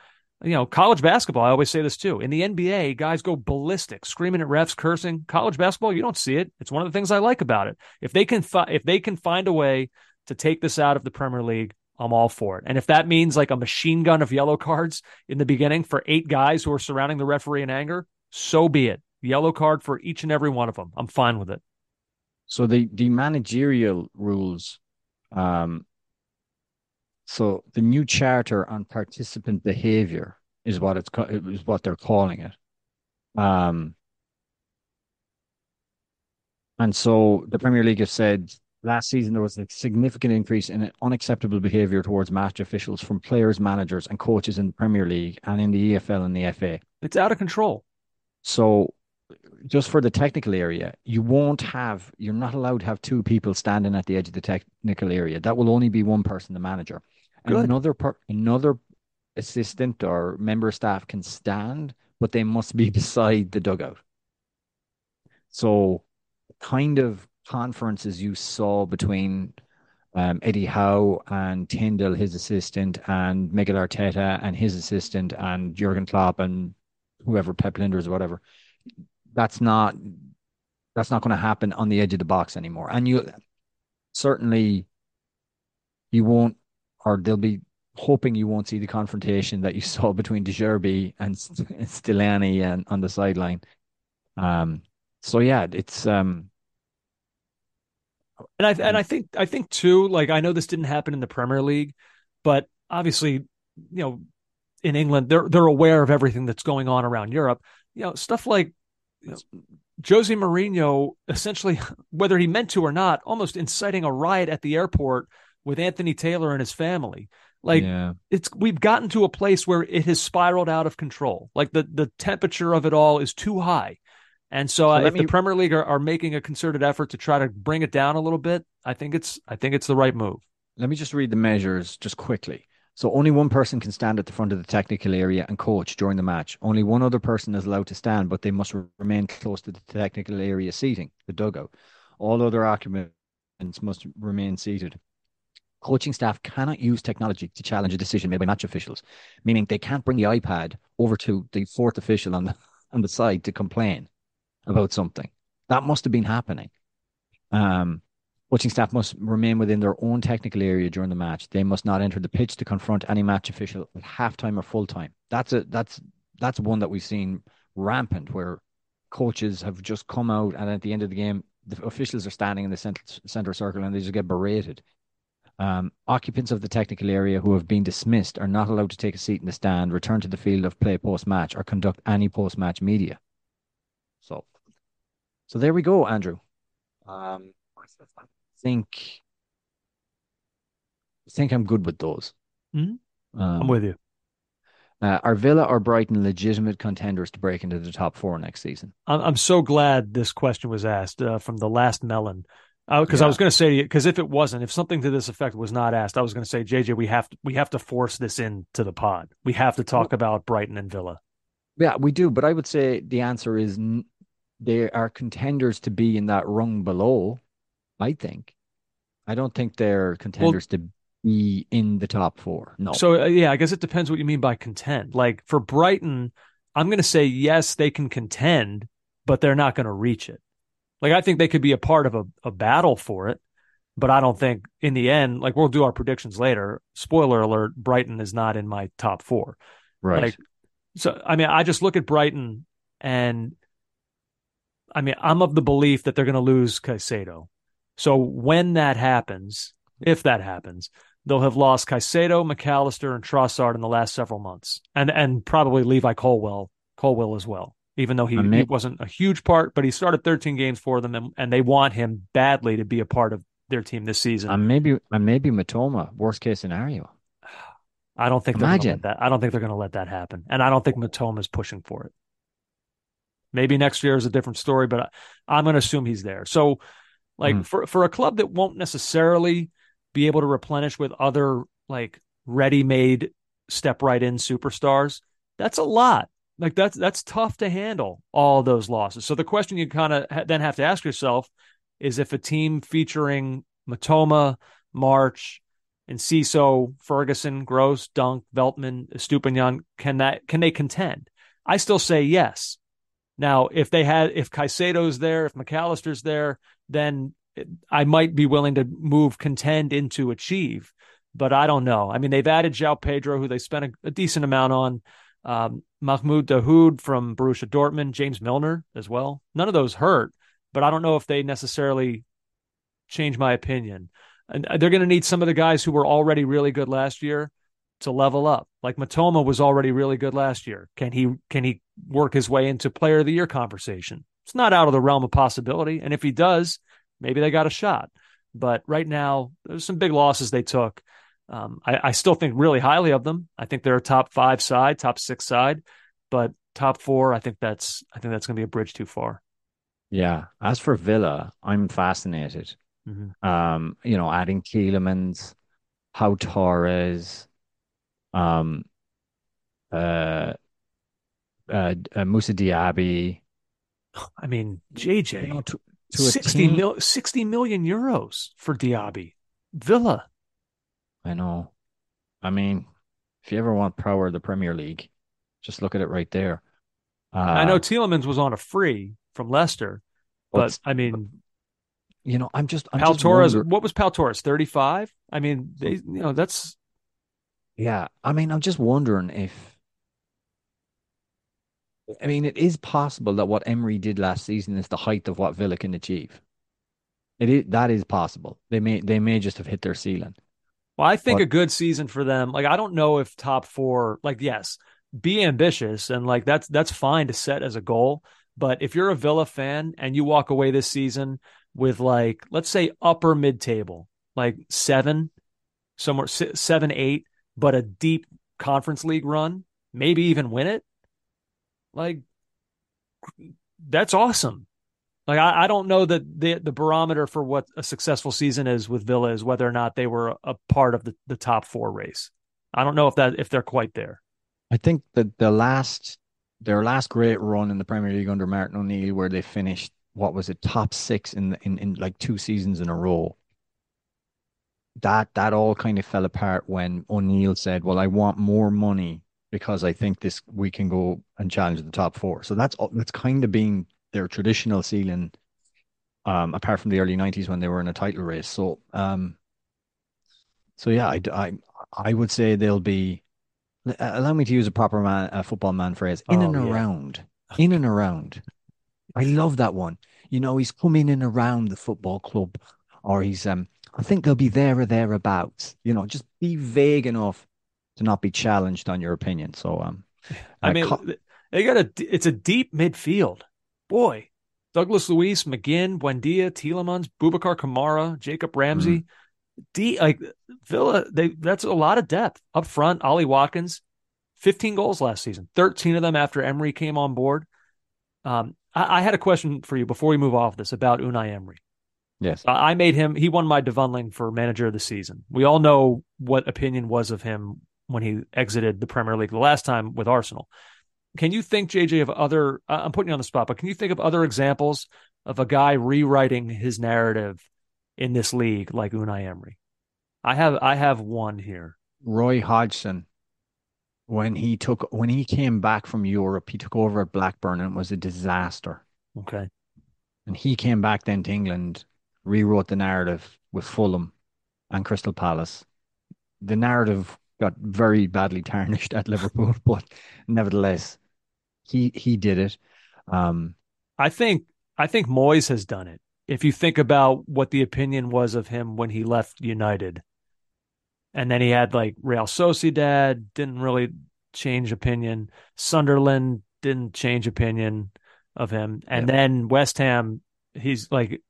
B: you know, college basketball, I always say this too. In the NBA, guys go ballistic, screaming at refs, cursing. College basketball, you don't see it. It's one of the things I like about it. If they can fi- if they can find a way to take this out of the Premier League, I'm all for it. And if that means like a machine gun of yellow cards in the beginning for eight guys who are surrounding the referee in anger, so be it. Yellow card for each and every one of them. I'm fine with it.
C: So the the managerial rules, um, so the new charter on participant behavior is what it's is what they're calling it. Um, and so the Premier League has said last season there was a significant increase in unacceptable behavior towards match officials from players, managers, and coaches in the Premier League and in the EFL and the FA.
B: It's out of control.
C: So just for the technical area, you won't have, you're not allowed to have two people standing at the edge of the technical area. That will only be one person, the manager. Good. another per, another assistant or member staff can stand, but they must be beside the dugout. So, kind of conferences you saw between um, Eddie Howe and Tindall, his assistant, and Miguel Arteta and his assistant, and Jurgen Klopp and whoever Pep Lijnders or whatever. That's not that's not going to happen on the edge of the box anymore. And you certainly you won't or they'll be hoping you won't see the confrontation that you saw between De Zerbi and Stellini and on the sideline. Um, so yeah, it's um,
B: and I and I think I think too. Like I know this didn't happen in the Premier League, but obviously, you know, in England they're they're aware of everything that's going on around Europe. You know, stuff like you know, Jose Mourinho essentially, whether he meant to or not, almost inciting a riot at the airport with Anthony Taylor and his family. Like yeah. it's we've gotten to a place where it has spiraled out of control. Like the the temperature of it all is too high. And so, so uh, if me... the Premier League are, are making a concerted effort to try to bring it down a little bit, I think it's I think it's the right move.
C: Let me just read the measures just quickly. So only one person can stand at the front of the technical area and coach during the match. Only one other person is allowed to stand, but they must remain close to the technical area seating, the dugout. All other occupants must remain seated coaching staff cannot use technology to challenge a decision made by match officials, meaning they can't bring the iPad over to the fourth official on the on the side to complain about something. That must have been happening. Um, coaching staff must remain within their own technical area during the match. They must not enter the pitch to confront any match official at halftime or full time. That's a that's that's one that we've seen rampant where coaches have just come out and at the end of the game the officials are standing in the center, center circle and they just get berated um, occupants of the technical area who have been dismissed are not allowed to take a seat in the stand, return to the field of play post match, or conduct any post match media. So, so there we go, Andrew. Um, I think, I think I'm good with those.
B: Mm-hmm. Um, I'm with you.
C: Uh, are Villa or Brighton legitimate contenders to break into the top four next season?
B: I'm, I'm so glad this question was asked uh, from the last melon because uh, yeah. I was going to say because if it wasn't, if something to this effect was not asked, I was going to say, JJ, we have to we have to force this into the pod. We have to talk about Brighton and Villa.
C: Yeah, we do, but I would say the answer is n- they are contenders to be in that rung below. I think. I don't think they're contenders well, to be in the top four. No.
B: So uh, yeah, I guess it depends what you mean by contend. Like for Brighton, I'm going to say yes, they can contend, but they're not going to reach it. Like I think they could be a part of a, a battle for it, but I don't think in the end, like we'll do our predictions later. Spoiler alert, Brighton is not in my top four.
C: Right. Like,
B: so I mean, I just look at Brighton and I mean, I'm of the belief that they're going to lose Caicedo. So when that happens, if that happens, they'll have lost Caicedo, Mac Allister, and Trossard in the last several months, and and probably Levi Colwill, Colwill as well even though he, he, wasn't a huge part, but he started 13 games for them, and, and they want him badly to be a part of their team this season.
C: And maybe, and maybe Mitoma, worst case scenario.
B: I don't think Imagine. that. I don't think they're going to let that happen, and I don't think Mitoma is pushing for it. Maybe next year is a different story, but I, am going to assume he's there. So, like mm. for for a club that won't necessarily be able to replenish with other like ready-made step right in superstars, that's a lot. Like that's that's tough to handle all those losses. So the question you kind of ha- then have to ask yourself is if a team featuring Mitoma, March, Enciso, Ferguson, Gross, Dunk, Veltman, Estupiñán, can that can they contend? I still say yes. Now, if they had if Caicedo's there, if Mac Allister's there, then I might be willing to move contend into achieve. But I don't know. I mean, they've added João Pedro, who they spent a, a decent amount on. Um, Mahmoud Dahoud from Borussia Dortmund, James Milner as well. None of those hurt, but I don't know if they necessarily change my opinion. And uh, they're going to need some of the guys who were already really good last year to level up. Like Mitoma was already really good last year. Can he can he work his way into player of the year conversation? It's not out of the realm of possibility. And if he does, maybe they got a shot. But right now, there's some big losses they took. Um, I, I still think really highly of them. I think they're a top five side, top six side, but top four, I think that's I think that's going to be a bridge too far.
C: Yeah. As for Villa, I'm fascinated. Mm-hmm. Um, you know, adding Tielemans, Pau Torres, um, uh, uh, uh, Moussa Diaby.
B: I mean, JJ, you know, to, to 60, mil, 60 million euros for Diaby. Villa.
C: I know. I mean, if you ever want power of the Premier League, just look at it right there.
B: Uh, I know Tielemans was on a free from Leicester, but I mean,
C: you know, I'm just I'm
B: Pau Torres. What was Pau Torres? Thirty five. I mean, they, you know, that's
C: yeah. I mean, I'm just wondering if. I mean, it is possible that what Emery did last season is the height of what Villa can achieve. It is that is possible. They may they may just have hit their ceiling.
B: Well, I think but, a good season for them. Like I don't know if top four. Like yes, be ambitious and like that's that's fine to set as a goal. But if you're a Villa fan and you walk away this season with like let's say upper mid table, like seven, somewhere seven eight, but a deep conference league run, maybe even win it, like that's awesome. Like I, I don't know that the the barometer for what a successful season is with Villa is whether or not they were a part of the, the top four race. I don't know if that if they're quite there.
C: I think that the last their last great run in the Premier League under Martin O'Neill, where they finished what was it top six in in in like two seasons in a row. That that all kind of fell apart when O'Neill said, "Well, I want more money because I think this we can go and challenge the top four. So that's that's kind of been their traditional ceiling, um, apart from the early '90s when they were in a title race. So, um, so yeah, I, I, I would say they'll be. Allow me to use a proper man, a football man phrase. In oh, and yeah. around, in and around. I love that one. You know, he's coming in around the football club, or he's um. I think they'll be there or thereabouts. You know, just be vague enough to not be challenged on your opinion. So um,
B: I mean, they got a. It's a deep midfield boy, Douglas Luiz, McGinn, Buendia, Tielemans, Boubacar Kamara, Jacob Ramsey. Mm-hmm. D like Villa, they that's a lot of depth up front. Ollie Watkins, 15 goals last season, 13 of them after Emery came on board. Um, I, I, had a question for you before we move off this about Unai Emery.
C: Yes,
B: I made him. He won my Devonling for manager of the season. We all know what opinion was of him when he exited the Premier League the last time with Arsenal. Can you think, JJ, of other? Uh, I'm putting you on the spot, but can you think of other examples of a guy rewriting his narrative in this league like Unai Emery? I have, I have one here.
C: Roy Hodgson, when he took when he came back from Europe, he took over at Blackburn and it was a disaster.
B: Okay,
C: and he came back then to England, rewrote the narrative with Fulham and Crystal Palace. The narrative got very badly tarnished at Liverpool, but nevertheless, he he did it. Um,
B: I think I think Moyes has done it. If you think about what the opinion was of him when he left United, and then he had like Real Sociedad, didn't really change opinion. Sunderland didn't change opinion of him, and yep. then West Ham, he's like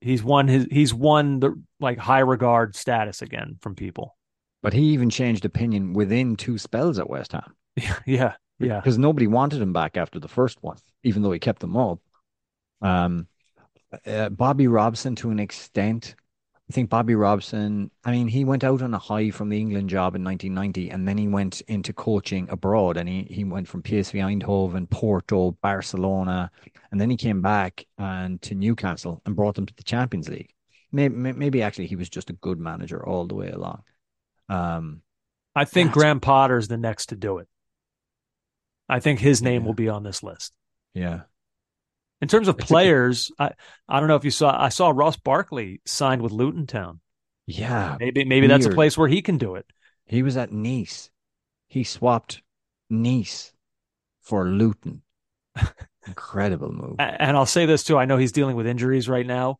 B: he's won his he's won the like high regard status again from people.
C: But he even changed opinion within two spells at West Ham.
B: Yeah, Yeah.
C: Because nobody wanted him back after the first one, even though he kept them all. Um, uh, Bobby Robson to an extent. I think Bobby Robson, I mean, he went out on a high from the England job in 1990 and then he went into coaching abroad and he, he went from PSV Eindhoven, Porto, Barcelona, and then he came back and to Newcastle and brought them to the Champions League. Maybe, maybe actually he was just a good manager all the way along. Um,
B: I think Graham Potter's the next to do it. I think his name
C: Yeah.
B: will be on this list.
C: yeah.
B: In terms of
C: It's
B: players, I I don't know if you saw I saw Ross Barkley signed with Luton Town.
C: Yeah.
B: Maybe maybe that's a place where he can do it.
C: He was at Nice. He swapped Nice for Luton. Incredible move.
B: And I'll say this too. I know he's dealing with injuries right now.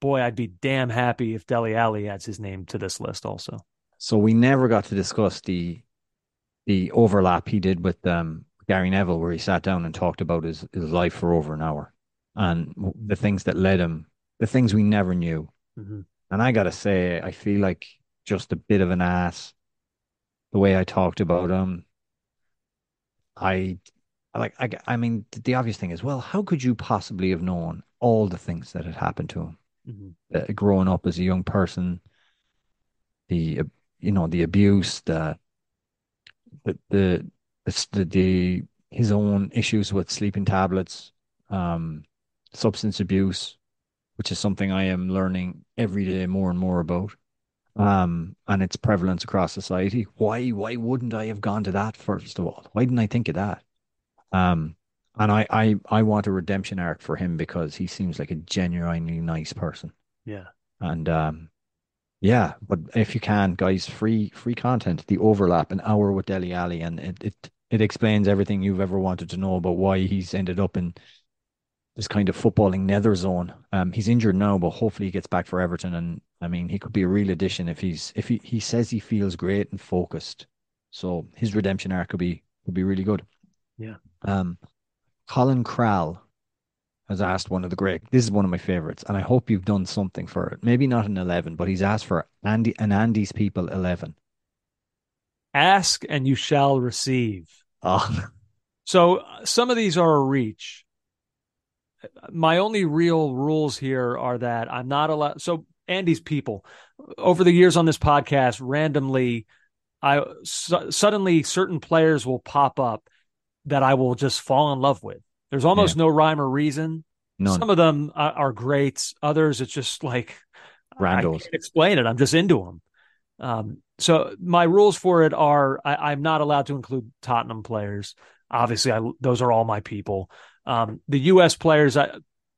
B: Boy, I'd be damn happy if Dele Alli adds his name to this list also.
C: So we never got to discuss the the overlap he did with um, Gary Neville, where he sat down and talked about his, his life for over an hour and the things that led him, the things we never knew.
B: Mhm.
C: And I gotta say, I feel like just a bit of an ass. The way I talked about him, I I like. I, I mean, the obvious thing is, well, how could you possibly have known all the things that had happened to him
B: Mhm.
C: uh, growing up as a young person? The uh, you know the abuse, the the the the, the, the his own issues with sleeping tablets, um, substance abuse, which is something I am learning every day more and more about. Um, and its prevalence across society. Why, why wouldn't I have gone to that first of all? Why didn't I think of that? Um, and I, I, I want a redemption arc for him because he seems like a genuinely nice person.
B: Yeah.
C: And um, yeah, but if you can, guys, free free content, the overlap, an hour with Dele Alli, and it it it explains everything you've ever wanted to know about why he's ended up in this kind of footballing nether zone. Um, he's injured now, but hopefully he gets back for Everton, and I mean he could be a real addition if he's if he he says he feels great and focused. So his redemption arc could be could be really good.
B: Yeah.
C: Um, Colin Crowell has asked one of the great. This is one of my favorites, and I hope you've done something for it. Maybe not an eleven, but he's asked for Andy and Andy's people eleven.
B: Ask and you shall receive.
C: Oh,
B: So some of these are a reach. My only real rules here are that I'm not allowed. So Andy's people, over the years on this podcast, randomly, I su- suddenly certain players will pop up that I will just fall in love with. There's almost no rhyme or reason.
C: none.
B: Some of them are, great. Others, it's just like I can't explain it. I'm just into them. Um, so my rules for it are I, I'm not allowed to include Tottenham players. Obviously, I, those are all my people. Um, the U.S. players, I,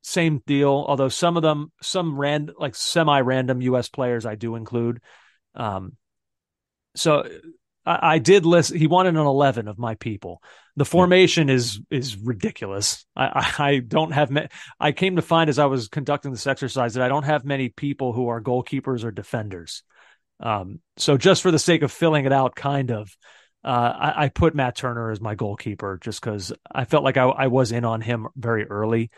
B: same deal. Although some of them, some random, like semi-random U.S. players, I do include. Um, so I, I did list. He wanted an eleven of my people. The formation is is ridiculous. I, I, I don't have. Ma- I came to find as I was conducting this exercise that I don't have many people who are goalkeepers or defenders. Um, so just for the sake of filling it out, kind of, uh, I, I put Matt Turner as my goalkeeper just because I felt like I, I was in on him very early.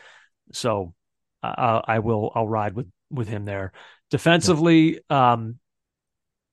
B: So I, I will I'll ride with with him there. Defensively, um,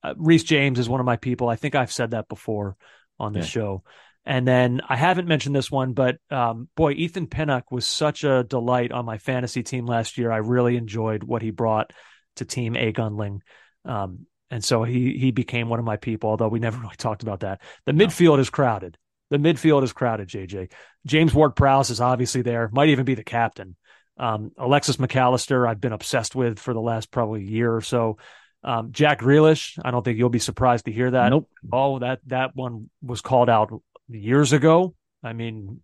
B: uh, Reece James is one of my people. I think I've said that before on the
C: Yeah.
B: show. And then I haven't mentioned this one, but um, boy, Ethan Pinnock was such a delight on my fantasy team last year. I really enjoyed what he brought to Team A Gunling. Um, and so he he became one of my people, although we never really talked about that. The midfield is crowded. The midfield is crowded, JJ. James Ward Prowse is obviously there, might even be the captain. Um, Alexis Mac Allister, I've been obsessed with for the last probably year or so. Um, Jack Grealish, I don't think you'll be surprised to hear that.
C: Nope.
B: Oh, that that one was called out years ago. I mean,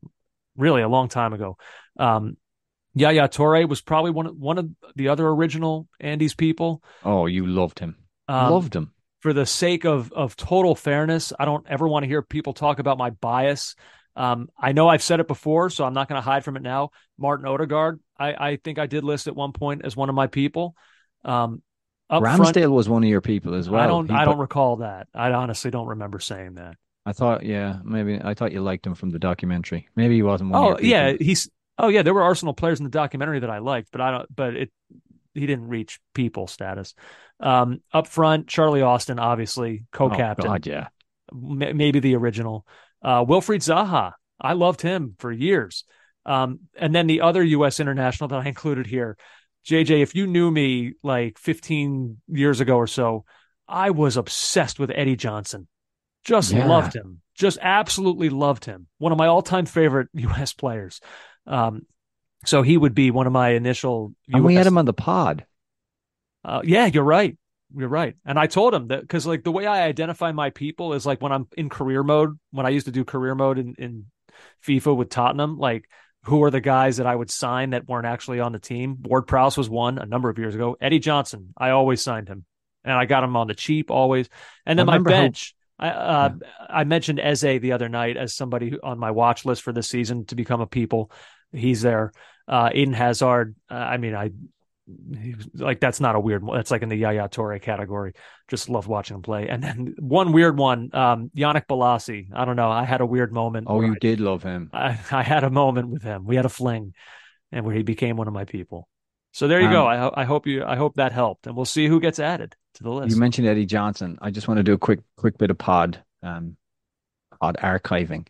B: really a long time ago. Um, Yaya Touré was probably one of one of the other original Andy's people.
C: Oh, you loved him.
B: Um,
C: loved him.
B: for the sake of of total fairness, I don't ever want to hear people talk about my bias. Um, I know I've said it before, so I'm not going to hide from it now. Martin Odegaard, I, I think I did list at one point as one of my people. Um, up
C: Ramsdale
B: front,
C: was one of your people as well.
B: I don't
C: He
B: I
C: put-
B: don't recall that. I honestly don't remember saying that.
C: I thought, yeah, maybe I thought you liked him from the documentary. Maybe he wasn't one.
B: Oh
C: of your
B: yeah, he's oh yeah, there were Arsenal players in the documentary that I liked, but I don't but it he didn't reach people status. Um, up front, Charlie Austin, obviously
C: Oh,
B: co-captain.
C: God, yeah.
B: m- maybe the original. Uh, Wilfried Zaha, I loved him for years. Um, and then the other U.S. international that I included here, JJ, if you knew me like 15 years ago or so, I was obsessed with Eddie Johnson. Just
C: Yeah.
B: loved him. Just absolutely loved him. One of my all-time favorite U.S. players. Um, so he would be one of my initial.
C: And we had him on the pod.
B: uh, yeah, you're right. You're right. And I told him that because like the way I identify my people is like when I'm in career mode, when I used to do career mode in, in FIFA with Tottenham, like who are the guys that I would sign that weren't actually on the team? Ward Prowse was one a number of years ago. Eddie Johnson, I always signed him and I got him on the cheap always. And then my
C: remember how-
B: bench, I, uh, I mentioned Eze the other night as somebody on my watch list for this season to become a people. He's there. Uh, Eden Hazard. Uh, I mean, I like that's not a weird one. That's like in the Yaya Touré category. Just love watching him play. And then one weird one, um, Yannick Bolasie. I don't know. I had a weird moment.
C: Oh, you did love him.
B: I, I had a moment with him. We had a fling, and where he became one of my people. So there you go.
C: Um,
B: I, I hope you. I hope that helped, and we'll see who gets added to the list.
C: You mentioned Eddie Johnson. I just want to do a quick quick bit of pod um pod archiving.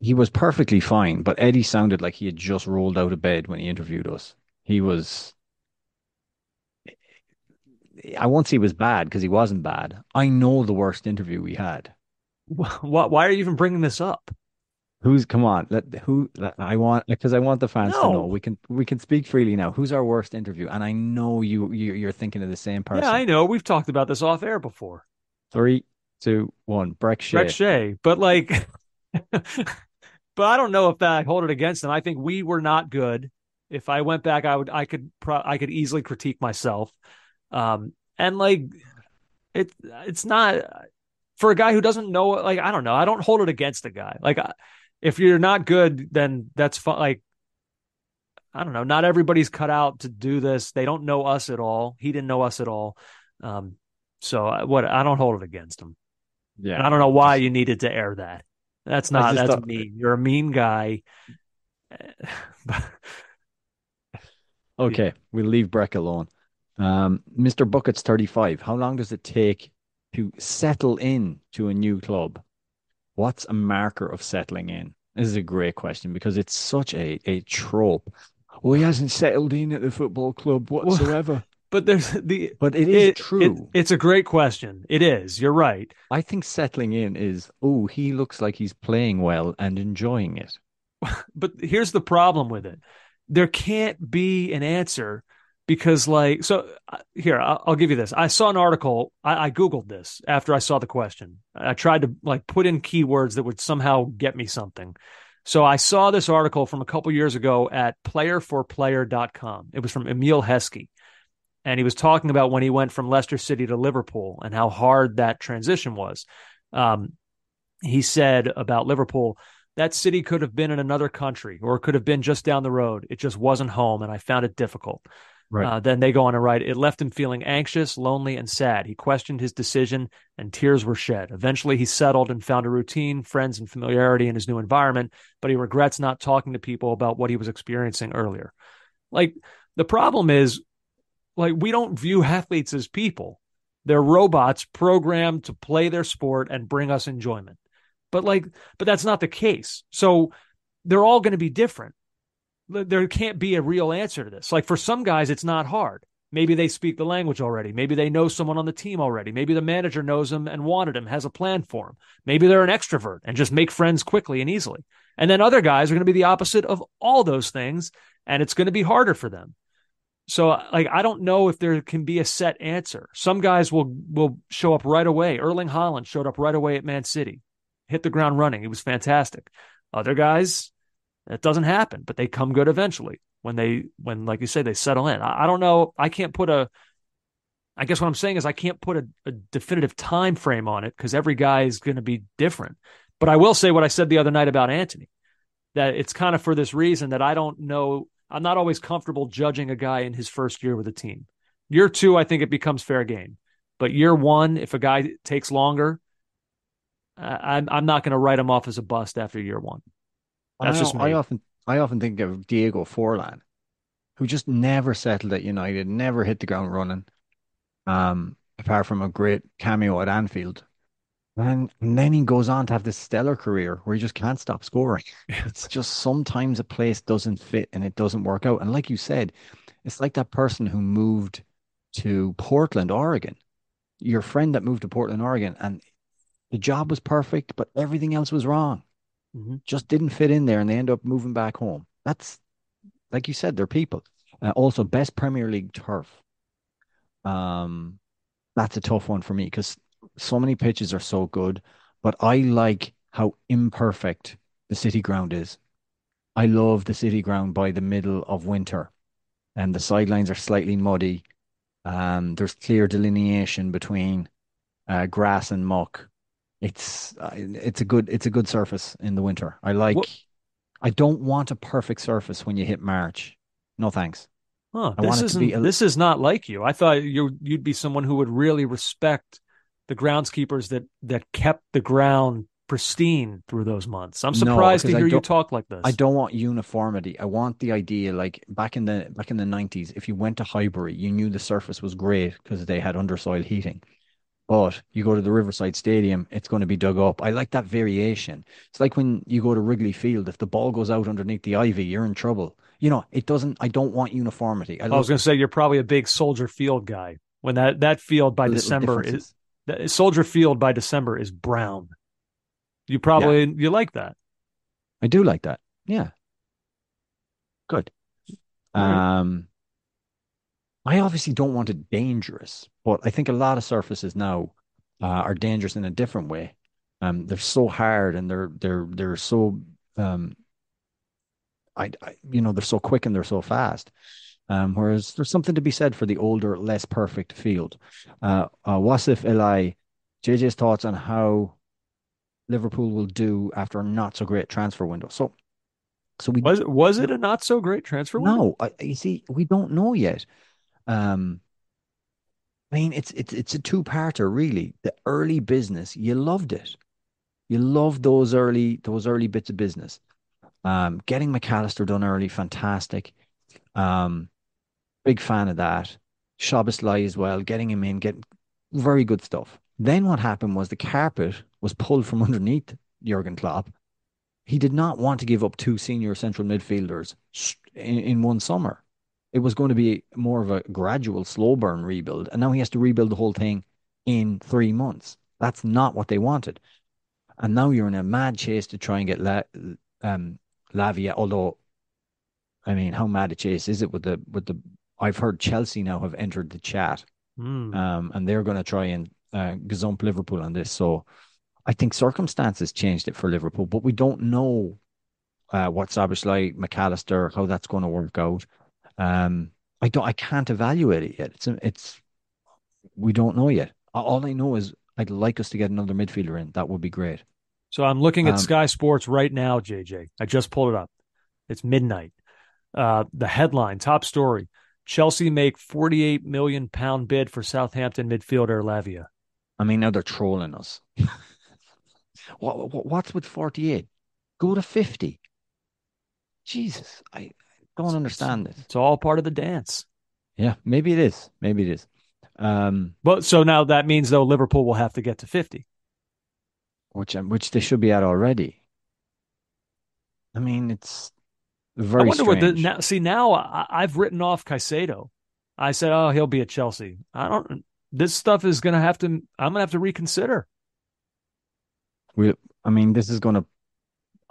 C: He was perfectly fine, but Eddie sounded like he had just rolled out of bed when he interviewed us. He was I won't say he was bad because he wasn't bad. I know the worst interview we had.
B: Why, why are you even bringing this up?
C: Who's come on? Let who let- I want because I want the fans to know. We can we can speak freely now. Who's our worst interview? And I know you, you you're thinking of the same person.
B: Yeah, I know. We've talked about this off air before.
C: Three, two, one. Brek Shea.
B: Brek Shea, but like, but I don't know if that I hold it against them. I think we were not good. If I went back, I would, I could, pro- I could easily critique myself. Um, and like, it, it's not for a guy who doesn't know. Like, I don't know. I don't hold it against a guy. Like, if you're not good, then that's fine. Like, I don't know. Not everybody's cut out to do this. They don't know us at all. He didn't know us at all. Um, so I- what? I don't hold it against him.
C: Yeah.
B: And I don't know why you needed to air that. That's not that's
C: thought-
B: mean. You're a mean guy.
C: Okay, we'll leave Brek alone. Um, Mr. Bucket's 35. How long does it take to settle in to a new club? What's a marker of settling in? This is a great question because it's such a, a trope. Well, he hasn't settled in at the football club whatsoever.
B: but there's the
C: but it is
B: it-
C: true.
B: it- it's a great question. It is. You're right.
C: I think settling in is, oh, he looks like he's playing well and enjoying it.
B: But here's the problem with it. There can't be an answer because like so uh, here I'll, give you this. I saw an article. I, I googled this after I saw the question. I tried to like put in keywords that would somehow get me something. So I saw this article from a couple years ago at playerforplayer.com. It was from Emile Heskey. And he was talking about when he went from Leicester City to Liverpool and how hard that transition was. Um, he said about Liverpool, that city could have been in another country or it could have been just down the road. It just wasn't home, and I found it difficult.
C: Right.
B: Uh, then they go on and write, it left him feeling anxious, lonely, and sad. He questioned his decision, and tears were shed. Eventually, he settled and found a routine, friends, and familiarity in his new environment, but he regrets not talking to people about what he was experiencing earlier. Like, the problem is, like, we don't view athletes as people. They're robots programmed to play their sport and bring us enjoyment. But like, but that's not the case. So they're all going to be different. There can't be a real answer to this. Like for some guys, it's not hard. Maybe they speak the language already. Maybe they know someone on the team already. Maybe the manager knows him and wanted him, has a plan for him. Maybe they're an extrovert and just make friends quickly and easily. And then other guys are going to be the opposite of all those things, and it's going to be harder for them. So like I don't know if there can be a set answer. Some guys will will show up right away. Erling Haaland showed up right away at Man City. Hit the ground running. He was fantastic. Other guys, that doesn't happen, but they come good eventually when they when like you say they settle in. I, I don't know. I can't put a I guess what I'm saying is I can't put a, a definitive time frame on it because every guy is going to be different. But I will say what I said the other night about Anthony, that it's kind of for this reason that I don't know. I'm not always comfortable judging a guy in his first year with a team. Year two, I think it becomes fair game. But year one, if a guy takes longer, I'm I'm not going to write him off as a bust after year one. That's
C: I,
B: just
C: I often I often think of Diego Forlan, who just never settled at United, never hit the ground running. Um, apart from a great cameo at Anfield. And, and then he goes on to have this stellar career where he just can't stop scoring. It's just sometimes a place doesn't fit and it doesn't work out. And like you said, it's like that person who moved to Portland, Oregon. Your friend that moved to Portland, Oregon, and the job was perfect, but everything else was wrong.
B: Mm-hmm.
C: Just didn't fit in there, and they end up moving back home. That's like you said, they're people. Uh, also, best Premier League turf. Um, that's a tough one for me because so many pitches are so good, but I like how imperfect the city ground is. I love the city ground by the middle of winter, and the sidelines are slightly muddy. Um, there's clear delineation between uh, grass and muck. It's uh, it's a good it's a good surface in the winter. I like.
B: What?
C: I don't want a perfect surface when you hit March. No thanks.
B: Huh, this
C: want it to
B: isn't
C: a-
B: this is not like you. I thought you you'd be someone who would really respect the groundskeepers that that kept the ground pristine through those months. I'm
C: No,
B: surprised to hear you talk like this.
C: I don't want uniformity. I want the idea like back in the back in the 90s, if you went to Highbury, you knew the surface was great because they had undersoil heating. But you go to the Riverside Stadium, it's going to be dug up. I like that variation. It's like when you go to Wrigley Field, if the ball goes out underneath the ivy, you're in trouble. You know, it doesn't I don't want uniformity. I,
B: I was going to say you're probably a big Soldier Field guy. When that that field by December is that- Soldier Field by December is brown. You probably you like that.
C: I do like that. Yeah. Good.
B: Right.
C: Um, I obviously don't want it dangerous, but I think a lot of surfaces now uh, are dangerous in a different way. Um, they're so hard and they're they're they're so um, I, I you know they're so quick and they're so fast. Um, whereas there's something to be said for the older, less perfect field. Uh, uh, Wasif Eli, JJ's thoughts on how Liverpool will do after a not so great transfer window. So, so we
B: Was was it a not so great transfer window?
C: no, I, you see, we don't know yet. Um, I mean, it's it's it's a two-parter, really. The early business, you loved it. You loved those early those early bits of business. Um, getting Mac Allister done early, fantastic. Um, big fan of that. Szoboszlai as well, getting him in, getting very good stuff. Then what happened was the carpet was pulled from underneath Jurgen Klopp. He did not want to give up two senior central midfielders in, in one summer. It was going to be more of a gradual, slow burn rebuild, and now he has to rebuild the whole thing in three months. That's not what they wanted. And now you're in a mad chase to try and get La, um, Lavia. Although, I mean, how mad a chase is it with the with the? I've heard Chelsea now have entered the chat,
B: Hmm.
C: um, and they're going to try and uh, gazump Liverpool on this. So, I think circumstances changed it for Liverpool, but we don't know uh, what Szoboszlai, Mac Allister, how that's going to work out. Um, I don't, I can't evaluate it yet. It's it's we don't know yet. All I know is I'd like us to get another midfielder in. That would be great.
B: So I'm looking at
C: Um,
B: Sky Sports right now, JJ. I just pulled it up. It's midnight. Uh, the headline, top story: Chelsea make 48 million pound bid for Southampton midfielder Lavia.
C: I mean, now they're trolling us. what, what what's with 48? Go to 50. Jesus, I don't understand this.
B: It's all part of the dance.
C: Yeah, maybe it is. Maybe it is. Um,
B: But so now that means though Liverpool will have to get to 50.
C: which um, which they should be at already. I mean, it's very.
B: I wonder what the now. See now I, I've written off Caicedo. I said, oh, he'll be at Chelsea. I don't. This stuff is going to have to. I'm going to have to reconsider.
C: We, I mean, this is going to,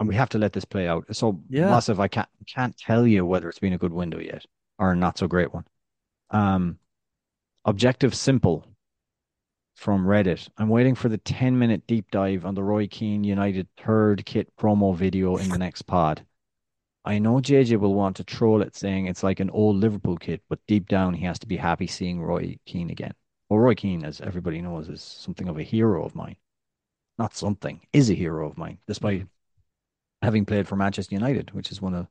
C: and we have to let this play out. So,
B: Yeah.
C: Wasif, I can't can't tell you whether it's been a good window yet or a not so great one. Um, objective simple from Reddit. I'm waiting for the 10 minute deep dive on the Roy Keane United third kit promo video in the next pod. I know JJ will want to troll it saying it's like an old Liverpool kit, but deep down he has to be happy seeing Roy Keane again. Well, Roy Keane, as everybody knows, is something of a hero of mine. Not something, is a hero of mine, despite having played for Manchester United, which is one of the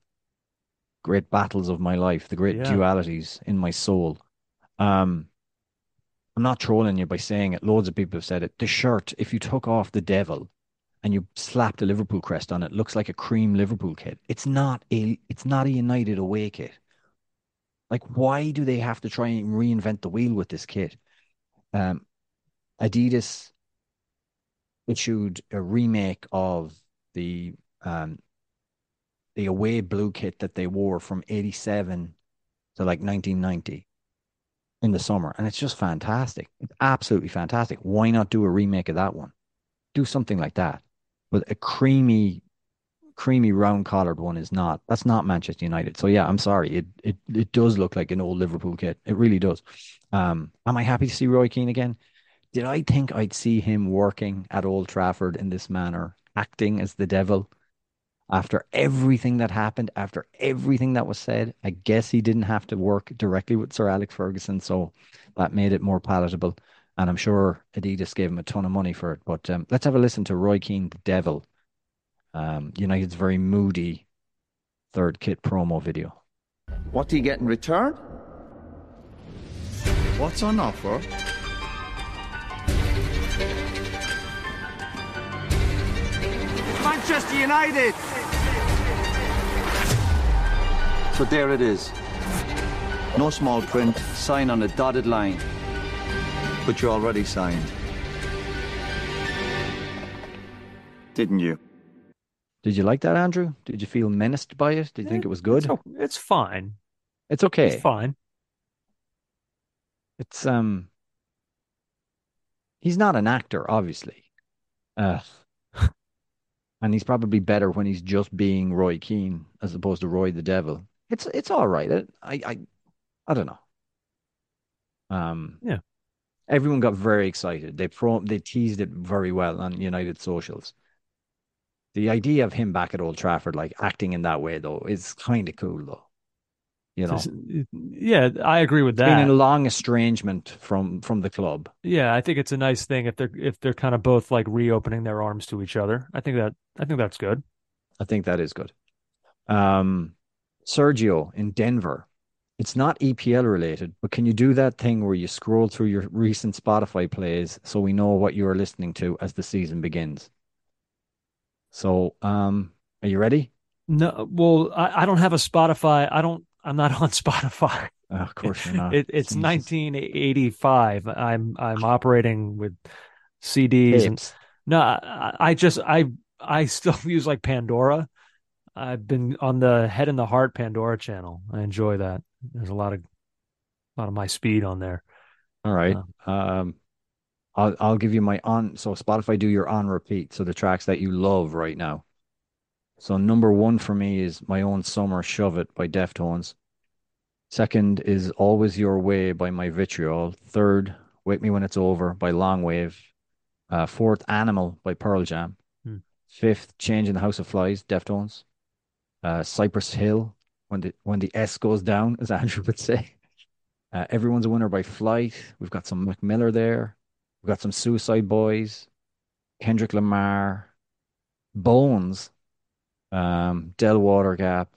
C: great battles of my life, the great
B: Yeah.
C: dualities in my soul. Um, I'm not trolling you by saying it. Loads of people have said it. The shirt, if you took off the devil and you slapped a Liverpool crest on it, looks like a cream Liverpool kit. It's not a it's not a United away kit. Like, why do they have to try and reinvent the wheel with this kit? Um, Adidas issued a remake of the um the away blue kit that they wore from 87 to like 1990 in the summer. And it's just fantastic. It's absolutely fantastic. Why not do a remake of that one? Do something like that. But a creamy, creamy round collared one is not. That's not Manchester United. So yeah, I'm sorry. It it it does look like an old Liverpool kit. It really does. Um, am I happy to see Roy Keane again? Did I think I'd see him working at Old Trafford in this manner, acting as the devil? After everything that happened, after everything that was said, I guess he didn't have to work directly with Sir Alex Ferguson, so that made it more palatable. And I'm sure Adidas gave him a ton of money for it. But um, let's have a listen to Roy Keane, the Devil, um, United's very moody third kit promo video.
E: What do you get in return? What's on offer? Manchester United! So there it is. No small print, sign on a dotted line. But you already signed. Didn't you?
C: Did you like that, Andrew? Did you feel menaced by it? Did you think it was good?
B: It's, it's fine.
C: It's okay.
B: It's fine.
C: It's um he's not an actor, obviously. Uh and he's probably better when he's just being Roy Keane as opposed to Roy the Devil. It's it's all right. It, I I I don't know. Um
B: Yeah.
C: Everyone got very excited. They pro they teased it very well on United socials. The idea of him back at Old Trafford, like acting in that way, though, is kind of cool, though. You know,
B: yeah, I agree with that.
C: Being in a long estrangement from from the club.
B: Yeah, I think it's a nice thing if they're if they're kind of both like reopening their arms to each other. I think that I think that's good.
C: I think that is good. Um, Sergio in Denver. It's not EPL related, but can you do that thing where you scroll through your recent Spotify plays so we know what you are listening to as the season begins? So, um, are you ready?
B: No, well, I, I don't have a Spotify. I don't. I'm not on Spotify.
C: Oh, of course you're not.
B: It, it's Jesus. 1985. I'm I'm operating with CDs and no, I, I just I I still use like Pandora. I've been on the Head and the Heart Pandora channel. I enjoy that. There's a lot of a lot of my speed on there.
C: All right. Um, I'll I'll give you my on. So Spotify do your on repeat. So the tracks that you love right now. So number one for me is my own summer shove it by Deftones. Second is Always Your Way by My Vitriol. Third, Wake Me When It's Over by Long Wave. Uh, fourth, Animal by Pearl Jam.
B: Hmm.
C: Fifth, Change in the House of Flies, Deftones. Uh, Cypress Hill, when the when the S goes down, as Andrew would say. Uh, Everyone's a Winner by Flight. We've got some Mac Miller there. We've got some Suicide Boys, Kendrick Lamar, Bones, um, Del Water Gap,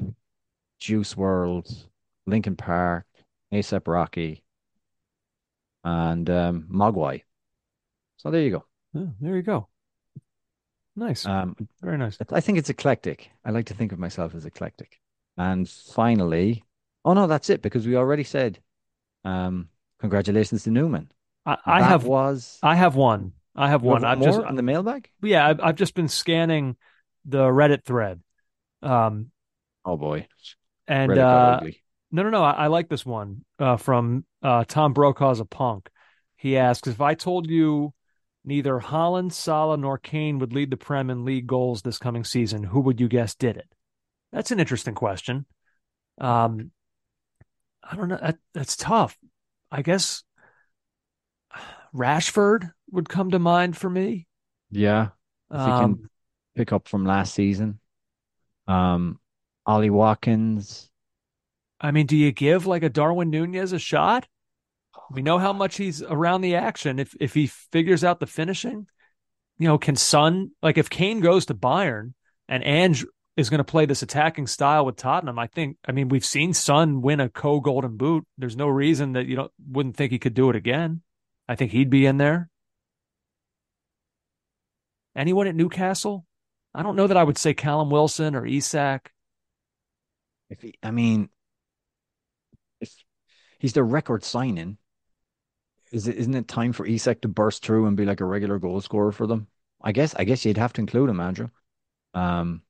C: Juice WRLD, Linkin Park, ASAP Rocky, and um, Mogwai. So there you go.
B: Oh, there you go. Nice.
C: Um,
B: Very nice.
C: I think it's eclectic. I like to think of myself as eclectic. And finally, oh no, that's it because we already said, um, congratulations to Newman.
B: I, I have
C: was
B: I have one. I have one. I've just
C: on the mailbag.
B: yeah. I've, I've just been scanning the Reddit thread. Um,
C: Oh boy,
B: and uh. No, no, no. I, I like this one uh, from uh, Tom Brokaw's a punk. He asks if I told you neither Haaland, Salah, nor Kane would lead the Prem in league goals this coming season, who would you guess did it? That's an interesting question. Um, I don't know. That, that's tough. I guess Rashford would come to mind for me.
C: Yeah, if you can
B: Um,
C: pick up from last season. Um, Ollie Watkins.
B: I mean, do you give like a Darwin Nunez a shot? We know how much he's around the action. If if he figures out the finishing, you know, can Son like if Kane goes to Bayern and Ange is going to play this attacking style with Tottenham, I think. I mean, we've seen Son win a co Golden Boot. There's no reason that you don't wouldn't think he could do it again. I think he'd be in there. Anyone at Newcastle? I don't know that I would say Callum Wilson or Isak.
C: If he, I mean, if he's the record signing, is it isn't it time for Isak to burst through and be like a regular goal scorer for them? I guess I guess you'd have to include him, Andrew. Um,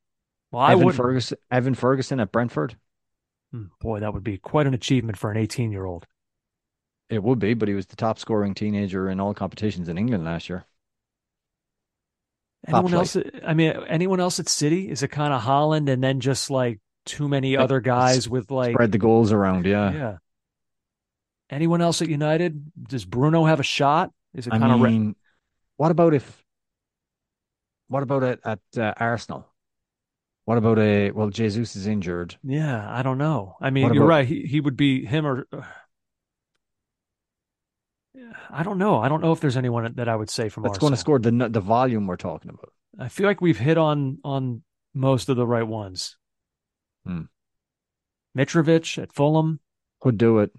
B: Well, I
C: Evan
B: would.
C: Ferguson, Evan Ferguson at Brentford.
B: Boy, that would be quite an achievement for an 18 year old.
C: It would be, but he was the top scoring teenager in all competitions in England last year. Top
B: Anyone
C: flight.
B: else? I mean, anyone else at City? Is it kind of Haaland and then just like too many other guys with like
C: Spread the goals around, yeah.
B: yeah. Anyone else at United? Does Bruno have a shot? Is it kind of
C: mean, what about if? What about it at uh, Arsenal? What about a well? Jesus is injured.
B: yeah? I don't know. I mean,
C: What
B: you're
C: about-
B: right. He he would be him or I don't know. I don't know if there's anyone that I would say from
C: That's
B: Arsenal.
C: going to score the the volume we're talking about.
B: I feel like we've hit on on most of the right ones.
C: Hmm.
B: Mitrovic at Fulham.
C: Could do it,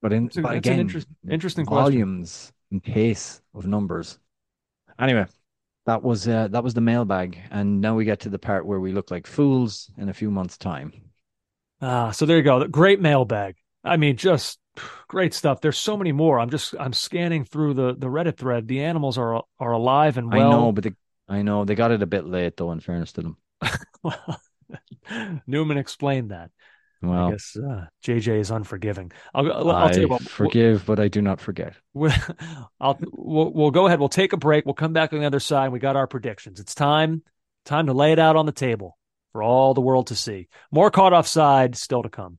C: but in but again,
B: interest- interesting question.
C: volumes and pace of numbers. Anyway, that was uh, that was the mailbag, and now we get to the part where we look like fools in a few months' time.
B: Ah, so there you go. Great mailbag. I mean, just great stuff. There's so many more. I'm just I'm scanning through the the Reddit thread. The animals are are alive and well.
C: I know, but the, I know they got it a bit late, though. In fairness to them,
B: Well, Newman explained that. I
C: well,
B: guess uh, JJ is unforgiving. I'll, I'll, tell you what.
C: forgive, but I do not forget.
B: We'll, I'll, we'll, we'll go ahead. We'll take a break. We'll come back on the other side. We got our predictions. It's time, time to lay it out on the table for all the world to see. More caught offside still to come.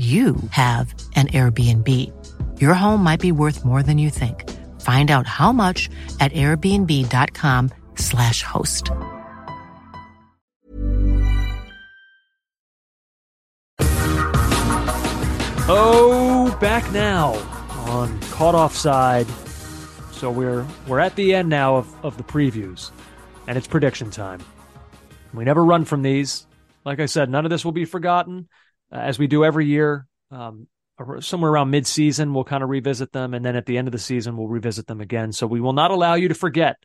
F: you have an Airbnb. Your home might be worth more than you think. Find out how much at airbnb.com/slash host.
B: Oh, back now on caught offside. So we're we're at the end now of, of the previews, and it's prediction time. We never run from these. Like I said, none of this will be forgotten, as we do every year. Um, somewhere around mid-season, we'll kind of revisit them, and then at the end of the season, we'll revisit them again. So we will not allow you to forget.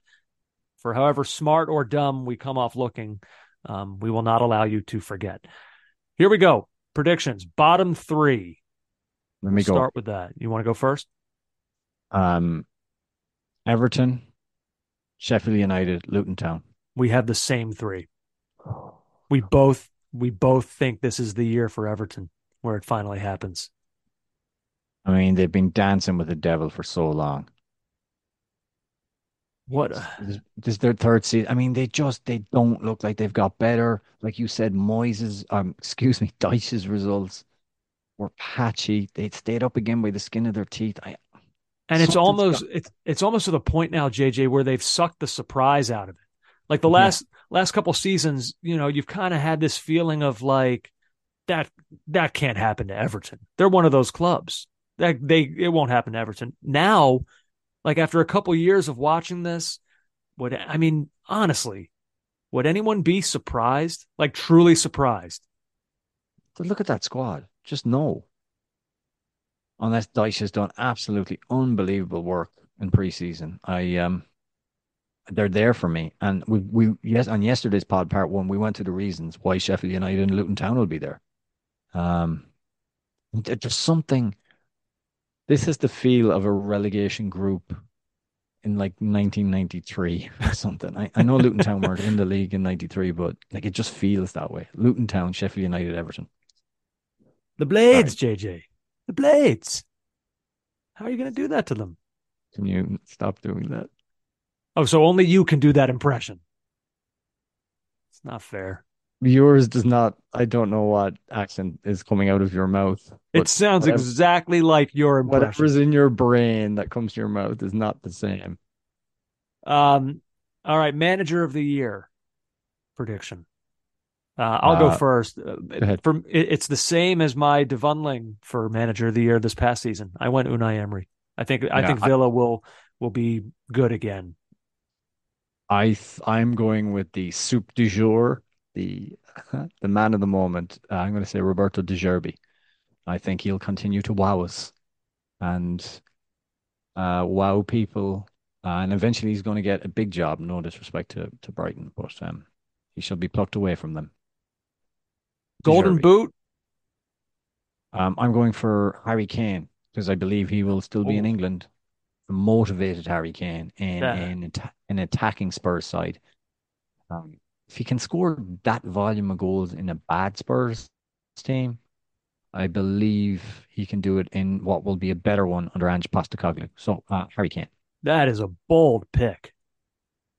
B: For however smart or dumb we come off looking, um, we will not allow you to forget. Here we go. Predictions. Bottom three.
C: Let me go.
B: Start with that. You want to go first?
C: Um, Everton, Sheffield United, Luton Town.
B: We have the same three. We both we both think this is the year for Everton where it finally happens.
C: I mean, they've been dancing with the devil for so long.
B: What
C: This, this is their third season. I mean, they just they don't look like they've got better. Like you said, Moises, um, excuse me, Dyche's results were patchy. They stayed up again by the skin of their teeth. I,
B: and it's almost
C: got-
B: it's it's almost to the point now, JJ, where they've sucked the surprise out of it. Like the
C: Yeah.
B: last last couple seasons, you know, you've kind of had this feeling of like that that can't happen to Everton. They're one of those clubs. That they it won't happen to Everton. Now, like after a couple years of watching this, would I mean, honestly, would anyone be surprised? Like truly surprised?
C: Look at that squad. Just no. Unless Dyche has done absolutely unbelievable work in preseason. I um they're there for me. And we we yes on yesterday's pod part one, we went to the reasons why Sheffield United and Luton Town will be there. Um there- there's something this is the feel of a relegation group in like 1993 or something. I, I know Luton Town weren't in the league in 93, but like it just feels that way. Luton Town, Sheffield United, Everton.
B: The Blades, JJ. The Blades. How are you going to do that to them?
C: Can you stop doing that?
B: Oh, so only you can do that impression. It's not fair.
C: Yours does not. I don't know what accent is coming out of your mouth.
B: It sounds
C: whatever-
B: exactly like your impression.
C: Whatever's in your brain that comes to your mouth is not the same.
B: Um, all right, manager of the year prediction. Uh, I'll go
C: Uh,
B: first. Uh,
C: ahead.
B: For it, it's the same as my Devunling for manager of the year this past season. I went Unai Emery. I think I
C: Yeah,
B: think
C: I-
B: Villa will will be good again.
C: I th- I'm going with the soup du jour, the the man of the moment. Uh, I'm going to say Roberto De Zerbi. I think he'll continue to wow us and uh, wow people, uh, and eventually he's going to get a big job. No disrespect to to Brighton, but um, he shall be plucked away from them. De
B: Golden
C: Zerbi.
B: Boot.
C: Um, I'm going for Harry Kane because I believe he will still be in England. Motivated Harry Kane in
B: Yeah.
C: in an attacking Spurs side. Um, if he can score that volume of goals in a bad Spurs team, I believe he can do it in what will be a better one under Ange Postecoglou. So uh, Harry Kane.
B: That is a bold pick.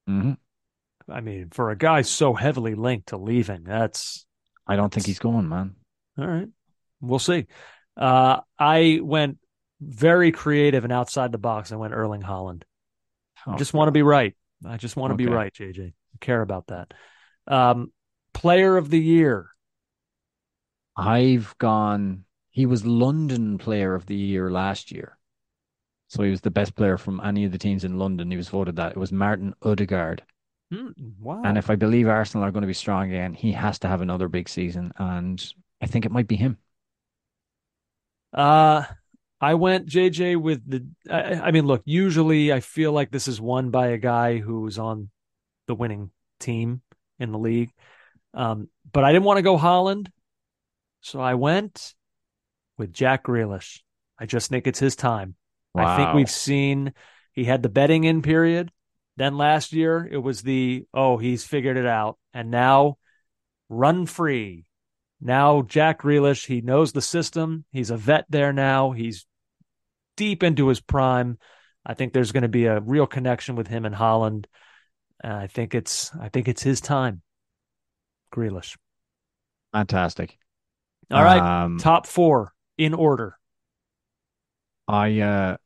C: hmm
B: I mean, for a guy so heavily linked to leaving, that's
C: I don't think he's going, man.
B: all right. We'll see. Uh, I went very creative and outside the box. I went Erling Haaland. I
C: Oh,
B: just want to be right. I just want to be right, JJ. I care about that. Um, player of the year.
C: I've gone. He was London Player of the Year last year, so he was the best player from any of the teams in London. He was voted that. It was Martin Odegaard,
B: Hmm, wow.
C: and if I believe Arsenal are going to be strong again, he has to have another big season, and I think it might be him.
B: Uh, I went JJ with the. I, I mean, look. Usually, I feel like this is won by a guy who's on the winning team in the league. Um, but I didn't want to go Haaland, so I went with Jack Grealish. I just think it's his time. I think we've seen he had the betting in period. Then last year it was the oh he's figured it out, and now run free. Now Jack Grealish, he knows the system. He's a vet there now. He's deep into his prime. I think there's going to be a real connection with him in Haaland. And I think it's I think it's his time. Grealish.
C: Fantastic.
B: All right,
C: Um,
B: top four in order.
C: I uh,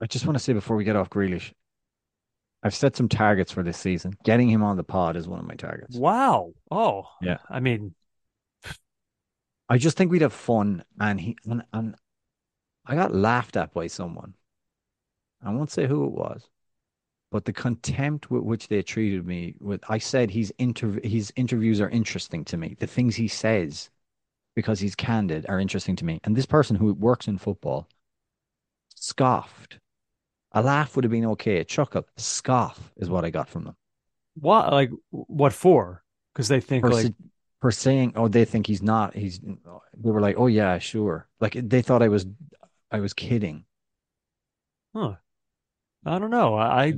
C: I just want to say before we get off Grealish, I've set some targets for this season. Getting him on the pod is one of my targets.
B: Wow. Oh,
C: Yeah.
B: I mean,
C: I just think we'd have fun, and he and, and I got laughed at by someone. I won't say who it was, but the contempt with which they treated me with I said his interv his interviews are interesting to me. The things he says, because he's candid, are interesting to me. And this person who works in football scoffed. A laugh would have been okay. A chuckle, a scoff is what I got from them.
B: what like what for? Because they think like
C: for saying, oh, they think he's not. He's. They were like, oh yeah, sure. Like they thought I was, I was kidding.
B: Huh. I don't know. I, I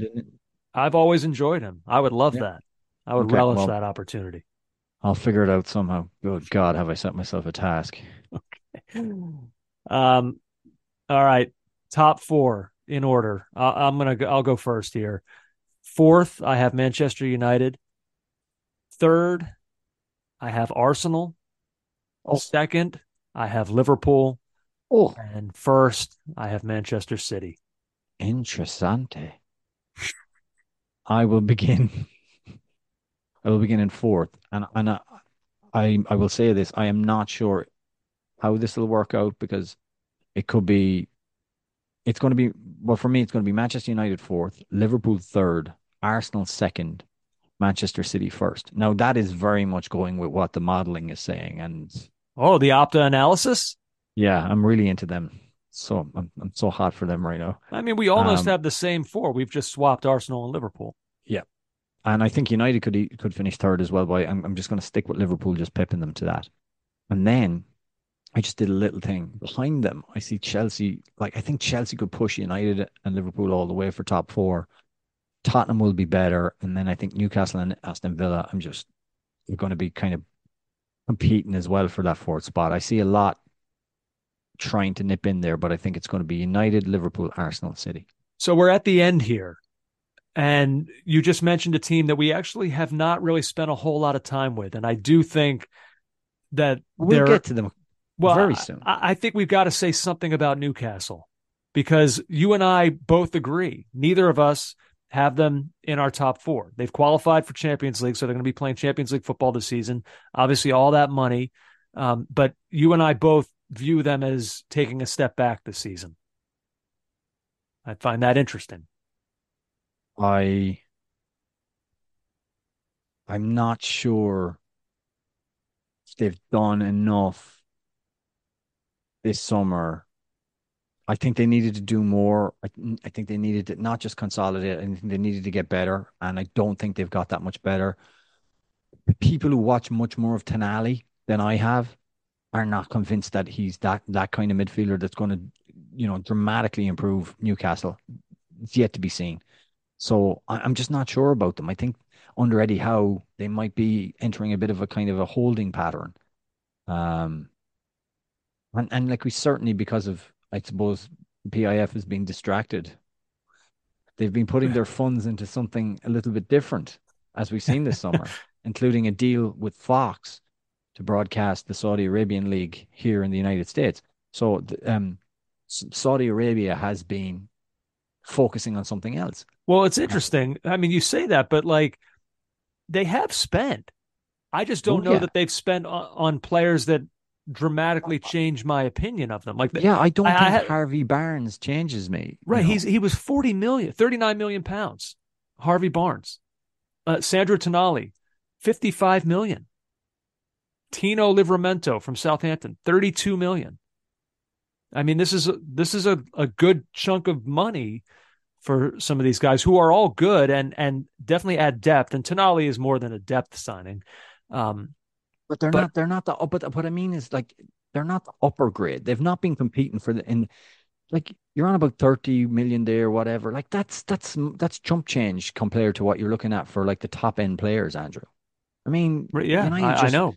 B: I've always enjoyed him. I would love
C: Yeah.
B: that. I would
C: Okay,
B: relish
C: well-
B: that opportunity.
C: I'll figure it out somehow. Good God, have I set myself a task? Okay.
B: Um, all right, top four in order. I, I'm gonna go, I'll go first here. Fourth, I have Manchester United. Third, I have Arsenal.
C: Oh.
B: Second, I have Liverpool,
C: Oh,
B: and first, I have Manchester City.
C: interessante. I will begin. I will begin in fourth, and and I, I I will say this: I am not sure how this will work out because it could be. It's going to be well for me. It's going to be Manchester United fourth, Liverpool third, Arsenal second, Manchester City first. Now that is very much going with what the modeling is saying, and
B: Oh, the Opta analysis.
C: yeah, I'm really into them. So I'm I'm so hot for them right now.
B: I mean, we almost
C: Um,
B: have the same four. We've just swapped Arsenal and Liverpool. Yeah.
C: And I think United could could finish third as well. But I'm I'm just going to stick with Liverpool, just pipping them to that. And then I just did a little thing behind them. I see Chelsea. Like I think Chelsea could push United and Liverpool all the way for top four. Tottenham will be better, and then I think Newcastle and Aston Villa. I'm just going to be kind of competing as well for that fourth spot. I see a lot trying to nip in there, but I think it's going to be United, Liverpool, Arsenal, City.
B: So we're at the end here. And you just mentioned a team that we actually have not really spent a whole lot of time with. And I do think that
C: we'll get to them well, very soon.
B: I, I think we've got to say something about Newcastle because you and I both agree. Neither of us have them in our top four. They've qualified for Champions League, so they're going to be playing Champions League football this season. Obviously, all that money. Um, but you and I both view them as taking a step back this season. I find that interesting.
C: I I'm not sure if they've done enough this summer. I think they needed to do more. I, I think they needed to not just consolidate. I think they needed to get better, and I don't think they've got that much better. People who watch much more of Tonali than I have are not convinced that he's that that kind of midfielder that's going to, you know, dramatically improve Newcastle. It's yet to be seen. So I, am just not sure about them. I think under Eddie Howe, they might be entering a bit of a kind of a holding pattern. Um, and, and like we certainly, because of, I suppose, PIF has been distracted. They've been putting their funds into something a little bit different, as we've seen this summer, including a deal with Fox to broadcast the Saudi Arabian League here in the United States. So um, Saudi Arabia has been focusing on something else.
B: Well, it's interesting. I mean, you say that, but like they have spent. I just don't oh, know yeah. that they've spent on, on, players that dramatically change my opinion of them. Like,
C: yeah, I don't I, think I, Harvey Barnes changes me.
B: Right. Know? He's he was 40 million, 39 million pounds. Harvey Barnes. Uh, Sandro Tonali, 55 million. Tino Livramento from Southampton, 32 million. I mean, this is a, this is a, a good chunk of money for some of these guys who are all good and and definitely add depth. And Tonali is more than a depth signing. Um,
C: but they're but, not. They're not the. But what I mean is like they're not the upper grade. They've not been competing for the in. Like you're on about thirty million there, whatever. Like that's that's that's chump change compared to what you're looking at for like the top end players, Andrew. I mean,
B: yeah, I, just, I know.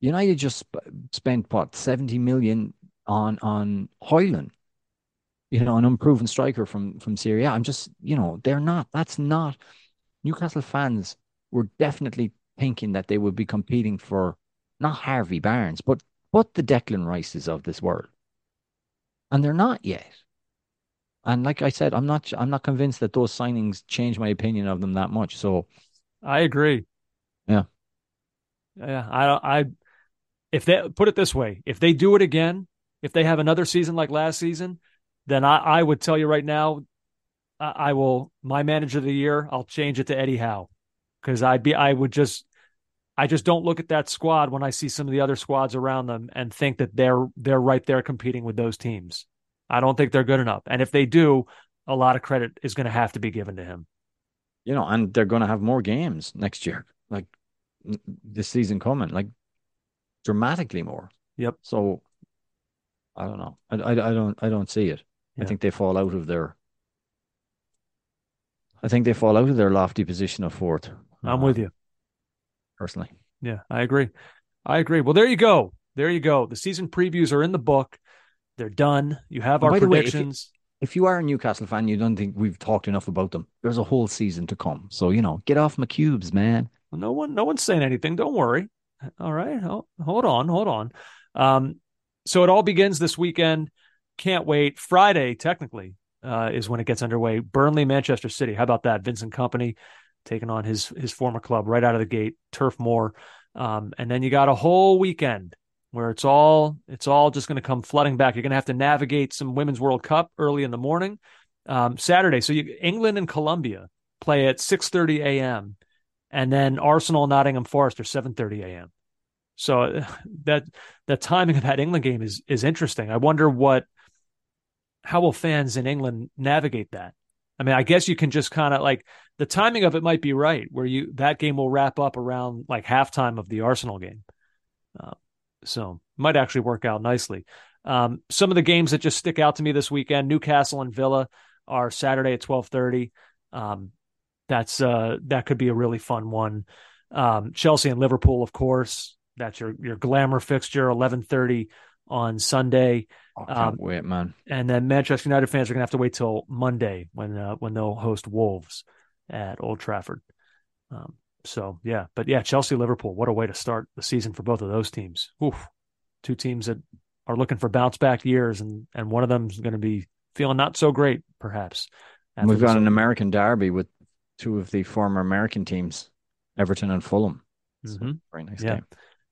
C: United just spent what seventy million on on Højlund, you know, an unproven striker from from Serie A. I'm just, you know, they're not. That's not. Newcastle fans were definitely thinking that they would be competing for not Harvey Barnes, but but the Declan Rices of this world, and they're not yet. And like I said, I'm not I'm not convinced that those signings change my opinion of them that much. So,
B: I agree.
C: Yeah,
B: yeah. I I if they put it this way, if they do it again, if they have another season like last season, then I, I would tell you right now, I, I will my manager of the year. I'll change it to Eddie Howe because I'd be I would just I just don't look at that squad when I see some of the other squads around them and think that they're they're right there competing with those teams. I don't think they're good enough. And if they do, a lot of credit is going to have to be given to him.
C: You know, and they're going to have more games next year, like this season coming, like dramatically more.
B: Yep.
C: So I don't know. I, I, I don't I don't see it. Yeah. I think they fall out of their. I think they fall out of their lofty position of fourth.
B: I'm uh, with you,
C: personally.
B: Yeah, I agree. I agree. Well, there you go. There you go. The season previews are in the book. They're done. You have our predictions.
C: Way, if, you, if you are a Newcastle fan, you don't think we've talked enough about them. There's a whole season to come. So you know, get off my cubes, man.
B: No one, no one's saying anything. Don't worry. All right. Oh, hold on. Hold on. Um, so it all begins this weekend. Can't wait. Friday, technically, uh, is when it gets underway. Burnley, Manchester City. How about that? Vincent Kompany taking on his his former club right out of the gate, Turf Moor. Um, and then you got a whole weekend where it's all it's all just going to come flooding back. You're going to have to navigate some Women's World Cup early in the morning. Um, Saturday, so you, England and Colombia play at 6:30 a.m. and then Arsenal Nottingham Forest are 7:30 a.m. So that the timing of that England game is is interesting. I wonder what how will fans in England navigate that? I mean, I guess you can just kind of like the timing of it might be right, where you that game will wrap up around like halftime of the Arsenal game, uh, so might actually work out nicely. Um, some of the games that just stick out to me this weekend: Newcastle and Villa are Saturday at twelve thirty. Um, that's uh, that could be a really fun one. Um, Chelsea and Liverpool, of course, that's your your glamour fixture, eleven thirty on Sunday.
C: Oh, can't
B: Um,
C: wait, man.
B: and then Manchester United fans are going to have to wait till Monday when uh, when they'll host Wolves at Old Trafford. Um, so yeah, but yeah, Chelsea Liverpool. What a way to start the season for both of those teams. Oof. Two teams that are looking for bounce back years, and and one of them's going to be feeling not so great, perhaps.
C: We've got an American derby with two of the former American teams, Everton and Fulham. So,
B: Mhm.
C: very nice
B: Yeah.
C: game.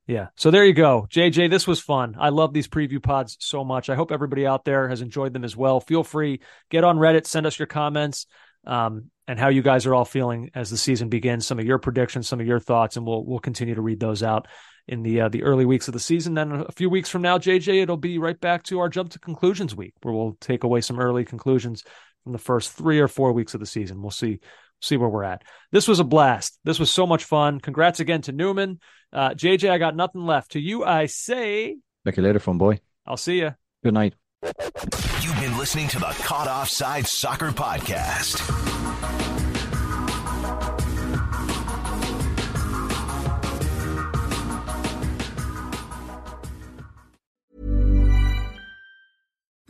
B: Yeah. So there you go. JJ, this was fun. I love these preview pods so much. I hope everybody out there has enjoyed them as well. Feel free, get on Reddit, send us your comments um, and how you guys are all feeling as the season begins, some of your predictions, some of your thoughts, and we'll we'll continue to read those out in the uh, the early weeks of the season. Then a few weeks from now, JJ, it'll be right back to our jump to conclusions week, where we'll take away some early conclusions from the first three or four weeks of the season. We'll see see where we're at. This was a blast. This was so much fun. Congrats again to Newman. Uh, JJ, I got nothing left. To you, I say,
C: Back you later, fun boy.
B: I'll see you.
C: Good night.
A: You've been listening to the Caught Offside Soccer Podcast.